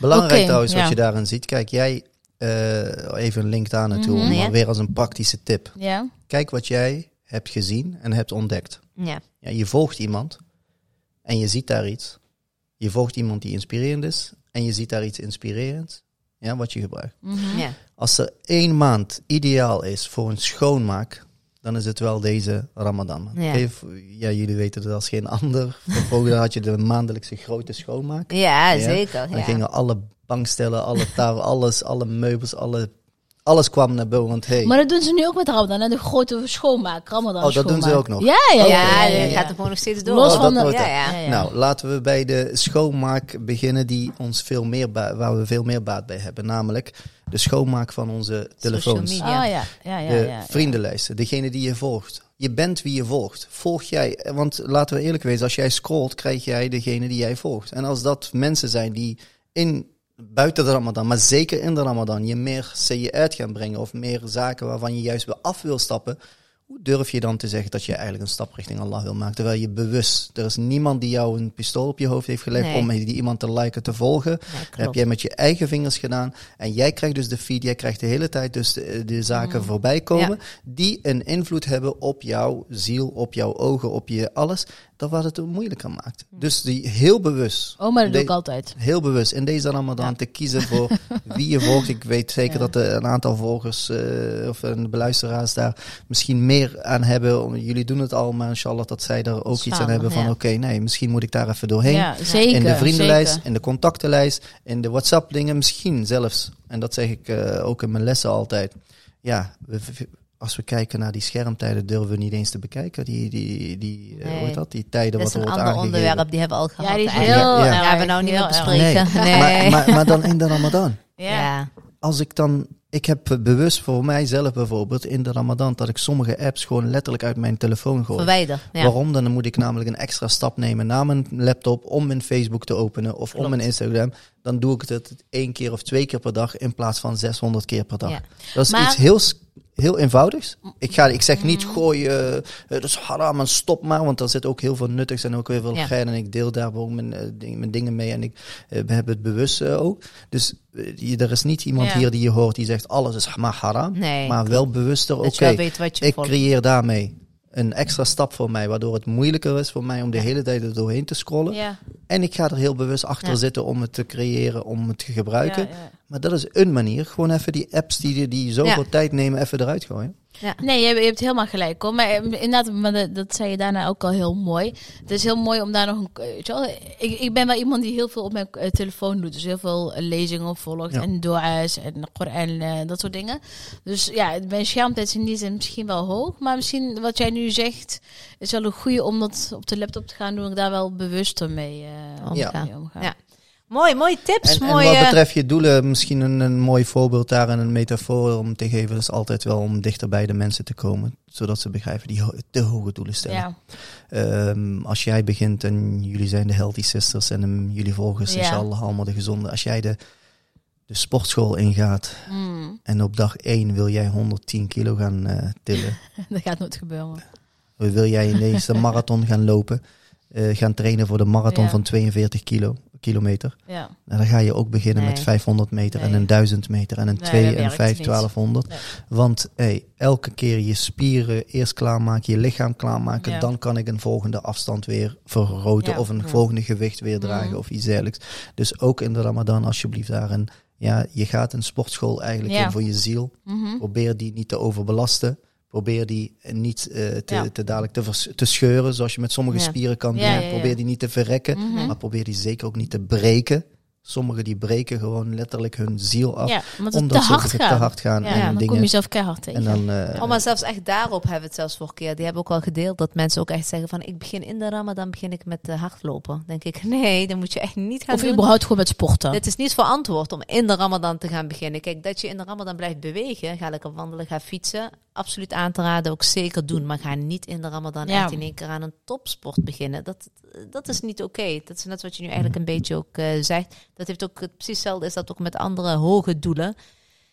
Belangrijk Oké, trouwens ja. wat je daarin ziet. Kijk, jij, eh, even een link daar naartoe, maar Ja. weer als een praktische tip. Ja? Kijk wat jij hebt gezien en hebt ontdekt. Ja. Ja, je volgt iemand en je ziet daar iets. Je volgt iemand die inspirerend is en je ziet daar iets inspirerends. Ja, wat je gebruikt. Mhm. ja. Als er één maand ideaal is voor een schoonmaak, dan is het wel deze Ramadan. Ja. Geef- ja, jullie weten het als geen ander. Vervolgens had je de maandelijkse grote schoonmaak. Ja, Ja. zeker. Dan gingen alle bankstellen, alle tafel, [LAUGHS] alles, alle meubels, alle, alles kwam naar boven. Want hey, Maar dat doen ze nu ook met Ramadan, hè? de grote schoonmaak. Ramadan Oh, dat doen ze ook nog? Ja, ja, Ja, ja. ja, dat ja. gaat er gewoon nog steeds door. Los Oh, van dat de... ja. Nou, laten we bij de schoonmaak beginnen die ons veel meer waar we veel meer baat bij hebben. Namelijk de schoonmaak van onze telefoons. media. Ah, ja. Ja, ja, de ja, ja. vriendenlijsten, degene die je volgt. Je bent wie je volgt. Volg jij, want laten we eerlijk wezen, als jij scrolt, krijg jij degene die jij volgt. En als dat mensen zijn die in, buiten de Ramadan, maar zeker in de Ramadan, je meer je uit gaan brengen of meer zaken waarvan je juist weer af wil stappen. Hoe durf je dan te zeggen dat je eigenlijk een stap richting Allah wil maken? Terwijl je bewust, er is niemand die jou een pistool op je hoofd heeft gelegd Nee. om die iemand te liken, te volgen. Ja, Dat heb jij met je eigen vingers gedaan. En jij krijgt dus de feed, jij krijgt de hele tijd dus de, de zaken voorbij komen. Die een invloed hebben op jouw ziel, op jouw ogen, op je alles. Dat wat het moeilijker maakt. Dus die heel bewust. Oh, maar dat doe ik altijd. Heel bewust in deze Ramadan Ja. te kiezen voor [LAUGHS] wie je volgt. Ik weet zeker dat er een aantal volgers eh, of een beluisteraars daar misschien meer aan hebben. Jullie doen het al, maar inshallah dat zij daar ook iets aan hebben van ja. oké, nee, misschien moet ik daar even doorheen Ja, zeker. in de vriendenlijst, zeker. in de contactenlijst, in de WhatsApp dingen, misschien zelfs. En dat zeg ik eh, ook in mijn lessen altijd. Ja, we- als we kijken naar die schermtijden, durven we niet eens te bekijken. Die, die, die, eh, Nee. hoe heet dat? Die tijden Dat wat is er een wordt ander aangegeven. onderwerp, die hebben we al gehad. Ja, die is heel Ja, ja. erg, Ja, we nou niet meer bespreken. Nee. Nee. Maar, maar, maar dan in de Ramadan. Ja. Als ik dan Ik heb bewust voor mijzelf bijvoorbeeld in de Ramadan dat ik sommige apps gewoon letterlijk uit mijn telefoon gooi. Verwijder. Ja. Waarom? Dan moet ik namelijk een extra stap nemen naar mijn laptop om mijn Facebook te openen of om mijn Instagram. Dan doe ik het één keer of twee keer per dag in plaats van 600 keer per dag. Ja. Dat is Maar- iets heel, heel eenvoudigs. Ik, ga, ik zeg niet gooi, eh, eh, dat is haram en stop maar, want er zit ook heel veel nuttigs en ook heel veel Ja. gein. En ik deel daar ook mijn, eh, ding- mijn dingen mee en ik heb het bewust ook. Dus je- er is niet iemand Ja. hier die je hoort die zegt alles is maar haram. Nee. Maar wel bewuster, oké, je ik creëer daarmee een extra stap voor mij, waardoor het moeilijker is voor mij om de hele tijd er doorheen te scrollen. Ja. En ik ga er heel bewust achter Ja. zitten om het te creëren, om het te gebruiken. Ja. Maar dat is een manier. Gewoon even die apps die, die zoveel tijd nemen, even eruit gooien. Ja. Nee, je hebt, je hebt helemaal gelijk hoor. Maar eh, inderdaad, maar dat, dat zei je daarna ook al heel mooi. Het is heel mooi om daar nog een. eh, Weet je wel, ik, ik ben wel iemand die heel veel op mijn eh, telefoon doet. Dus heel veel lezingen volgt Ja. en dua's en Koran, eh, dat soort dingen. Dus ja, mijn schermtijd is in die zin misschien wel hoog. Maar misschien wat jij nu zegt, is wel een goede om dat op de laptop te gaan doen. Ik daar wel bewuster mee, eh, Omgaan. mee omgaan. Ja. Mooi, mooie tips. En, en wat betreft je doelen, misschien een, een mooi voorbeeld daar en een metafoor om te geven, is altijd wel om dichter bij de mensen te komen. Zodat ze begrijpen die ho- te hoge doelen stellen. Ja. Ehm, als jij begint en jullie zijn de healthy sisters en um, jullie volgers Ja. al allemaal de gezonde. Als jij de, de sportschool ingaat Mm, en op dag 1 wil jij 110 kilo gaan eh, tillen. [LAUGHS] dat gaat nooit gebeuren. wil jij ineens de marathon gaan lopen, eh, gaan trainen voor de marathon Ja. van 42 kilo, kilometer. Ja. Dan ga je ook beginnen Nee. met 500 meter en een 1000 meter en een Nee, 2 dat en werkt 5, niet. 1200. Nee. Want hey, elke keer je spieren eerst klaarmaken, je lichaam klaarmaken, Ja. dan kan ik een volgende afstand weer vergroten Ja. of een volgende gewicht weer dragen Mhm. of iets dergelijks. Dus ook in de Ramadan alsjeblieft daarin. Ja, je gaat een sportschool eigenlijk Ja. in voor je ziel. Mhm. Probeer die niet te overbelasten. Probeer die niet eh, te, Ja. te dadelijk te, vers- te scheuren, zoals je met sommige Ja. spieren kan doen. Ja, ja, ja. Probeer die niet te verrekken, Mhm. maar probeer die zeker ook niet te breken. Sommigen die breken gewoon letterlijk hun ziel af, Ja, omdat het omdat te ze hard te hard gaan Ja, en dan kom dingen. je zelf keihard tegen. En dan, eh, Oh, maar zelfs echt daarop hebben we het zelfs vorige keer. Die hebben ook al gedeeld dat mensen ook echt zeggen van... ik begin in de ramadan begin ik met uh, hardlopen. denk ik, [LAUGHS] nee, dan moet je echt niet gaan of doen. überhaupt gewoon met sporten. Dit is niet verantwoord om in de ramadan te gaan beginnen. Kijk, dat je in de ramadan blijft bewegen. Ga lekker wandelen, ga fietsen. Absoluut aan te raden, ook zeker doen. Maar ga niet in de ramadan Ja. echt in één keer aan een topsport beginnen. Dat, dat is niet oké. Dat is net wat je nu eigenlijk een beetje ook eh, zegt. Dat heeft ook het- precies hetzelfde is dat ook met andere hoge doelen.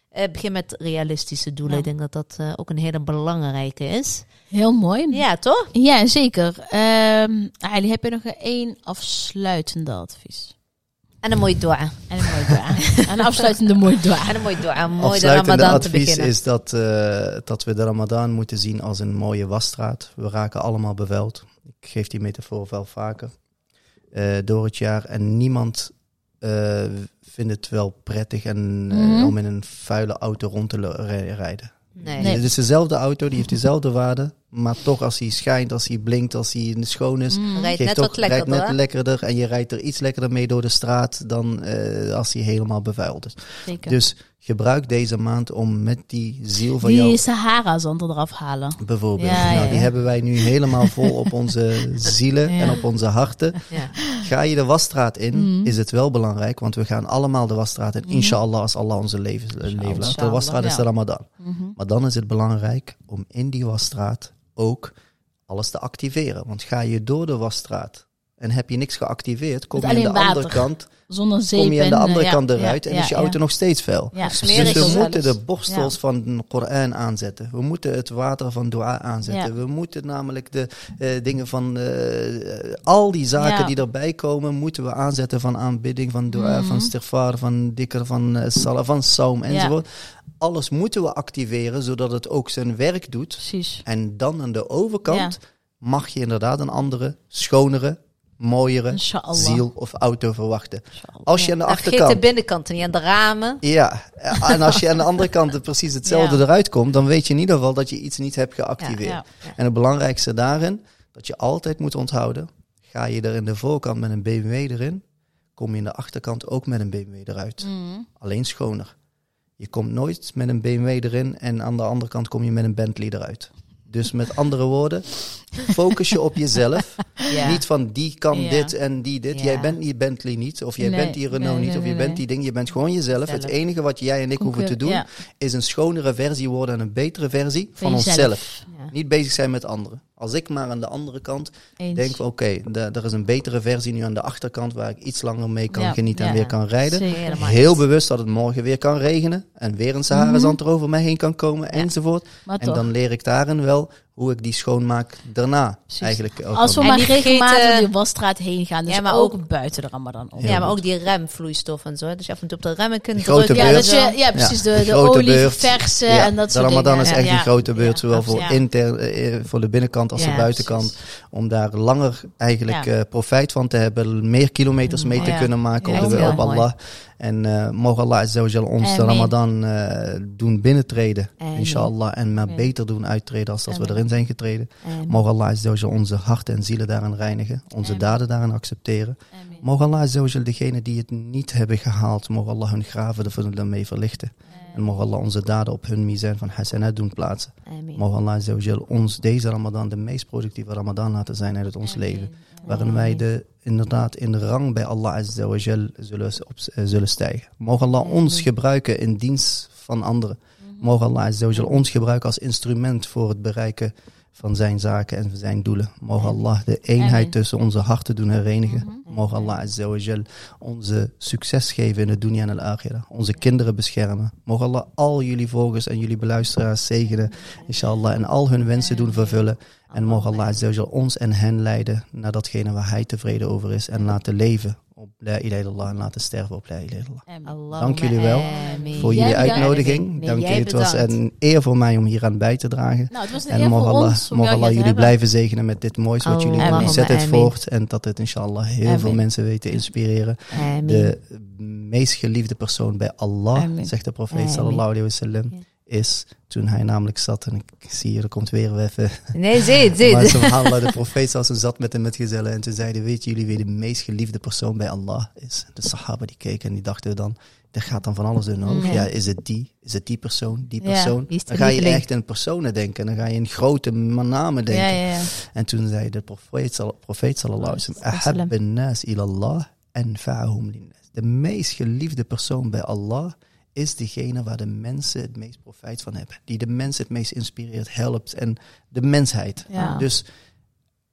Eh, begin met realistische doelen. Ja. Ik denk dat dat eh, ook een hele belangrijke is. Heel mooi. Ja, toch? Ja, zeker. Ali, heb je nog één afsluitende advies? En een mooie dua. En een mooi dua. en een afsluitende mooi dua. En een mooie dua. Ramadan te advies beginnen. is dat, eh, dat we de Ramadan moeten zien als een mooie wasstraat. We raken allemaal bevuild. Ik geef die metafoor wel vaker. eh, door het jaar. En niemand eh, vindt het wel prettig en, Mhm. om in een vuile auto rond te rijden. Nee. Nee. Het is dezelfde auto, die heeft dezelfde waarde. Maar toch als hij schijnt, als hij blinkt, als hij schoon is... Mm. Rijdt net toch- wat lekkerder. rijdt net lekkerder en je rijdt er iets lekkerder mee door de straat dan eh, als hij helemaal bevuild is. Zeker. Dus gebruik deze maand om met die ziel van die jou, Sahara-zand eraf halen. bijvoorbeeld, Ja, nou, ja, die ja. hebben wij nu helemaal vol op onze [LAUGHS] zielen en op onze harten. Ja. Ga je de wasstraat in, Mhm. is het wel belangrijk, want we gaan allemaal de wasstraat in, Mhm. inshallah, als Allah onze leven, leven laat. De wasstraat is de Ramadan. Mhm. Maar dan is het belangrijk om in die wasstraat ook alles te activeren. Want ga je door de wasstraat en heb je niks geactiveerd, kom je aan de water. andere kant Zonder zeep kom je aan de en, andere eh, ja, kant eruit en is je auto nog steeds Smerig Dus we moeten de borstels van de Koran aanzetten. We moeten het water van dua aanzetten. We moeten namelijk de eh, dingen van... eh, al die zaken die erbij komen, moeten we aanzetten van aanbidding, van dua, Mhm. van stigfar, van dikker, van uh, salah, van saum enzovoort. Alles moeten we activeren, zodat het ook zijn werk doet. Precies. En dan aan de overkant mag je inderdaad een andere, schonere, mooiere Inshallah. ziel of auto verwachten. Inshallah. Als je aan de Dan vergeet achterkant... de binnenkant en niet aan de ramen. Ja, en als je aan de andere [LAUGHS] kant precies hetzelfde Ja. eruit komt, dan weet je in ieder geval dat je iets niet hebt geactiveerd. Ja. En het belangrijkste daarin, dat je altijd moet onthouden, ga je er in de voorkant met een BMW erin, kom je in de achterkant ook met een BMW eruit. Mhm. Alleen schoner. Je komt nooit met een BMW erin en aan de andere kant kom je met een Bentley eruit. Dus met andere woorden, focus je op jezelf. [LAUGHS] Ja. Niet van die kan Ja. dit en die dit. Ja. Jij bent die Bentley niet, of jij Nee, bent die Renault nee, niet, nee, of je nee, bent nee. die ding. Je bent gewoon jezelf. Zelf. Het enige wat jij en ik hoeven te doen, is een schonere versie worden en een betere versie van, onszelf. Niet bezig zijn met anderen. Als ik maar aan de andere kant Eens. denk van oké, er is een betere versie nu aan de achterkant waar ik iets langer mee kan Ja, genieten en ja. weer kan rijden. Zeker. Heel bewust dat het morgen weer kan regenen en weer een Sahara-zand er over mij heen kan komen enzovoort. En toch. dan leer ik daarin wel hoe ik die schoonmaak daarna Precies. eigenlijk ook Als we maar regelmatig door die wasstraat heen gaan. Dus Ja, maar ook, ook- buiten de Ramadan om. Ja, maar ook die remvloeistof en zo. Dus je af en toe op de remmen kunt drukken. Ja, beurt. dat je, ja, precies. Ja, de, de grote olie Ja, en dat de soort Ramadan dingen. is echt Ja. een grote beurt, Ja, zowel voor, intern, eh, voor de binnenkant als Ja, de buitenkant. precies. Om daar langer eigenlijk Ja. eh, profijt van te hebben, meer kilometers mee te Ja. kunnen maken Ja, op, de, op. Allah. En eh mogen Allah Azzawajal ons Amen. Ramadan eh, doen binnentreden, Amen. inshallah. En maar beter doen uittreden als dat we erin zijn getreden. En- Mogen Allah onze harten en zielen daarin reinigen, onze daden daarin accepteren. Mogen Allah Azzawajal degenen die het niet hebben gehaald, mogen Allah hun graven ervoor daarmee verlichten. En mogen Allah onze daden op hun mizan van hasanat doen plaatsen. Amen. Mogen Allah ons deze Ramadan de meest productieve Ramadan laten zijn uit ons leven. Waarin wij de, inderdaad in rang bij Allah zullen, op, eh, zullen stijgen. Mogen Allah ons gebruiken in dienst van anderen. Mogen Allah ons gebruiken als instrument voor het bereiken van zijn zaken en zijn doelen. Mogen Allah de eenheid Amen. tussen onze harten doen herenigen. Mogen Allah Azzawajal onze succes geven in de dunya en de akhirah. Onze kinderen beschermen. Mogen Allah al jullie volgers en jullie beluisteraars zegenen. Inshallah. En al hun wensen doen vervullen. En mogen Allah Azzawajal ons en hen leiden naar datgene waar hij tevreden over is. En laten leven op La ilaha illallah en laten sterven op La ilaha Dank jullie wel. Voor jullie uitnodiging. Dank jullie. Het was een eer voor mij om hier aan bij te dragen. Nou, het was een En eer mogen voor Allah, mogen jullie blijven zegenen met dit moois wat jullie doen. Zet het voort en dat het inshallah heel veel mensen weet te inspireren. De meest geliefde persoon bij Allah, zegt de profeet sallallahu alayhi wasallam, Ja. Is toen hij namelijk zat, en ik zie hier, er komt weer even, Nee, zit, [LAUGHS] zit. maar de profeet zelfs zat met hem met gezellen en toen zeiden, weet jullie wie de meest geliefde persoon bij Allah is? De sahaba die keken en die dachten dan, er gaat dan van alles in hoofd. Ja. Ja, is het die? Is het die persoon? Die persoon? de dan ga je echt in personen denken, dan ga je in grote namen denken. Ja, ja. En toen zei de profeet, profeet sallallahu alaihi wasallam, Sallam. "Ahabba an-nas ila Allah anfa'uhum linnas." De meest geliefde persoon bij Allah is degene waar de mensen het meest profijt van hebben. Die de mensen het meest inspireert, helpt en de mensheid. Ja. Dus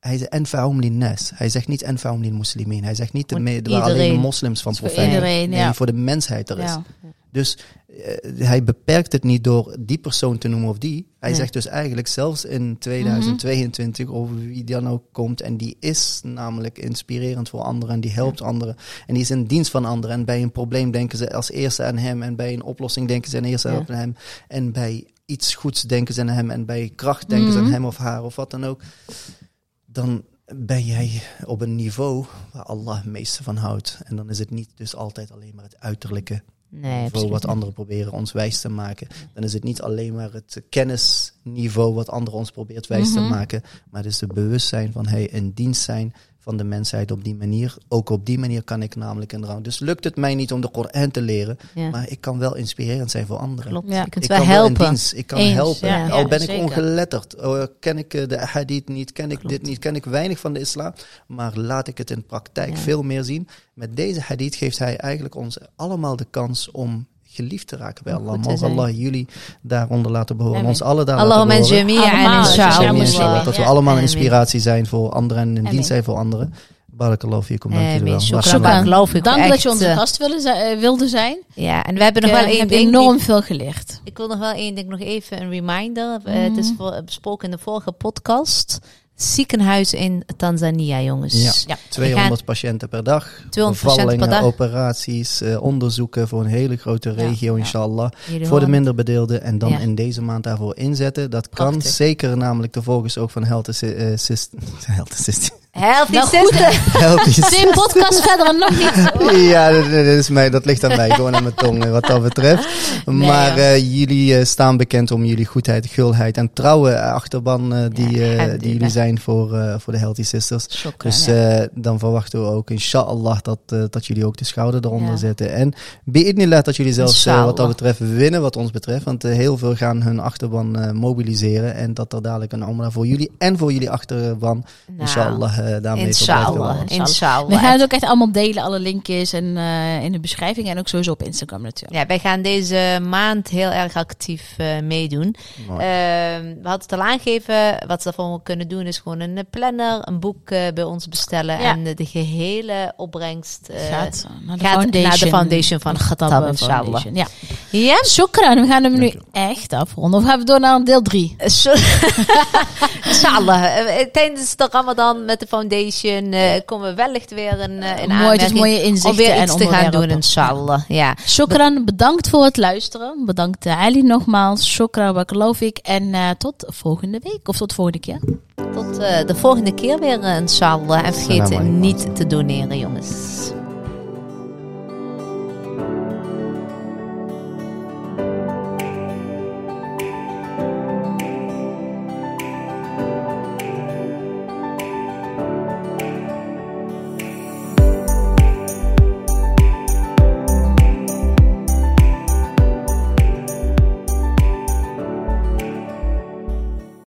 hij zegt anfa'uhum linnas. Hij zegt niet lil muslimin. Hij zegt niet de waar alleen moslims van profijten. iedereen, Nee, voor de mensheid er is. Ja. Dus eh, hij beperkt het niet door die persoon te noemen of die. Hij Nee. zegt dus eigenlijk zelfs in 2022 over wie dan ook komt. En die is namelijk inspirerend voor anderen en die helpt anderen. En die is in dienst van anderen. En bij een probleem denken ze als eerste aan hem. En bij een oplossing denken ze als eerste Ja. aan hem. En bij iets goeds denken ze aan hem. En bij kracht denken ze aan Mhm. hem of haar of wat dan ook. Dan ben jij op een niveau waar Allah het meeste van houdt. En dan is het niet dus altijd alleen maar het uiterlijke Nee, niveau absoluut wat anderen proberen ons wijs te maken. Dan is het niet alleen maar het kennisniveau wat anderen ons probeert wijs te Mhm. maken, maar het is het bewustzijn van hey, in dienst zijn van de mensheid op die manier. Ook op die manier kan ik namelijk in rouw. Dus lukt het mij niet om de Koran te leren, Ja, maar ik kan wel inspirerend zijn voor anderen. klopt. Ja. Je kunt Ik wel kan wel in helpen. dienst, ik kan Eens, helpen. ja, Al ja, ben ik zeker. ongeletterd, oh, ken ik eh, de hadith niet, ken ik Klopt. dit niet, ken ik weinig van de islam, maar laat ik het in praktijk Ja. veel meer zien. Met deze hadith geeft hij eigenlijk ons allemaal de kans om geliefd te raken bij Allah. Mogen. Allah jullie daaronder laten behoren, Amen. ons alle daar Allahumma laten behoren. jami'an Allemaal, inshallah. wel. Dat we allemaal inspiratie zijn voor anderen en in dienst zijn voor anderen. Barakallahu fikum, dank jullie wel. Dank dat je onze eh, gast wilde, eh, wilde zijn. Ja, en we hebben Ik nog wel eh, één heb ding. enorm die- veel geleerd. Ik wil nog wel één ding, nog even een reminder. Eh, het Mhm. is voor, besproken in de vorige podcast. Ziekenhuis in Tanzania, jongens. Ja. Ja. 200 patiënten per dag. 200 patiënten per dag. operaties, eh, onderzoeken voor een hele grote regio, ja. inshallah. Voor de minder bedeelden en dan in deze maand daarvoor inzetten. Dat kan zeker namelijk de volgers ook van Health eh, Assist- [LAUGHS] Health Assist- Healthy Nou, goed, sister. Healthy podcast verder en nog niet. [LAUGHS] Ja, dat, dat is mij, dat ligt aan mij, gewoon aan mijn tong wat dat betreft. maar eh, jullie eh, staan bekend om jullie goedheid, gulheid en trouwe eh, achterban die, die jullie zijn voor, eh, voor de Healthy Sisters. Dus ja. eh, dan verwachten we ook, inshallah, dat, dat jullie ook de schouder eronder Ja. zetten. En bi'idnillah dat jullie zelfs wat dat betreft winnen wat ons betreft. Want heel veel gaan hun achterban mobiliseren. En dat er dadelijk een omra voor jullie en voor jullie achterban, Nou, inshallah, daarmee Inshallah. Inshallah. We gaan het ook echt allemaal delen, alle linkjes en, eh, in de beschrijving. En ook sowieso op Instagram natuurlijk. Ja, wij gaan deze maand heel erg actief eh, meedoen. Ehm, we hadden het al aangegeven. Wat ze daarvoor kunnen doen is gewoon een eh, planner, een boek eh, bij ons bestellen. Ja. En eh, de gehele opbrengst eh, gaat naar de gaat foundation, naar de foundation van Khattab, inshallah. Ja. Ja, Shukran, we gaan hem nu echt afronden. Of gaan we door naar deel 3? Zo- [LAUGHS] Inshallah. Eh, Tijdens de Ramadan met de foundation eh, komen we wellicht weer een, eh, dus aanmerking mooie inzichten om weer en te gaan doen, inshallah. Ja. Shukran, bedankt voor het luisteren. Bedankt eh, Ali nogmaals. Shukran, wat geloof ik. En eh, tot volgende week of tot volgende keer. Tot eh, de volgende keer weer, eh, inshallah. En vergeet niet te doneren, jongens.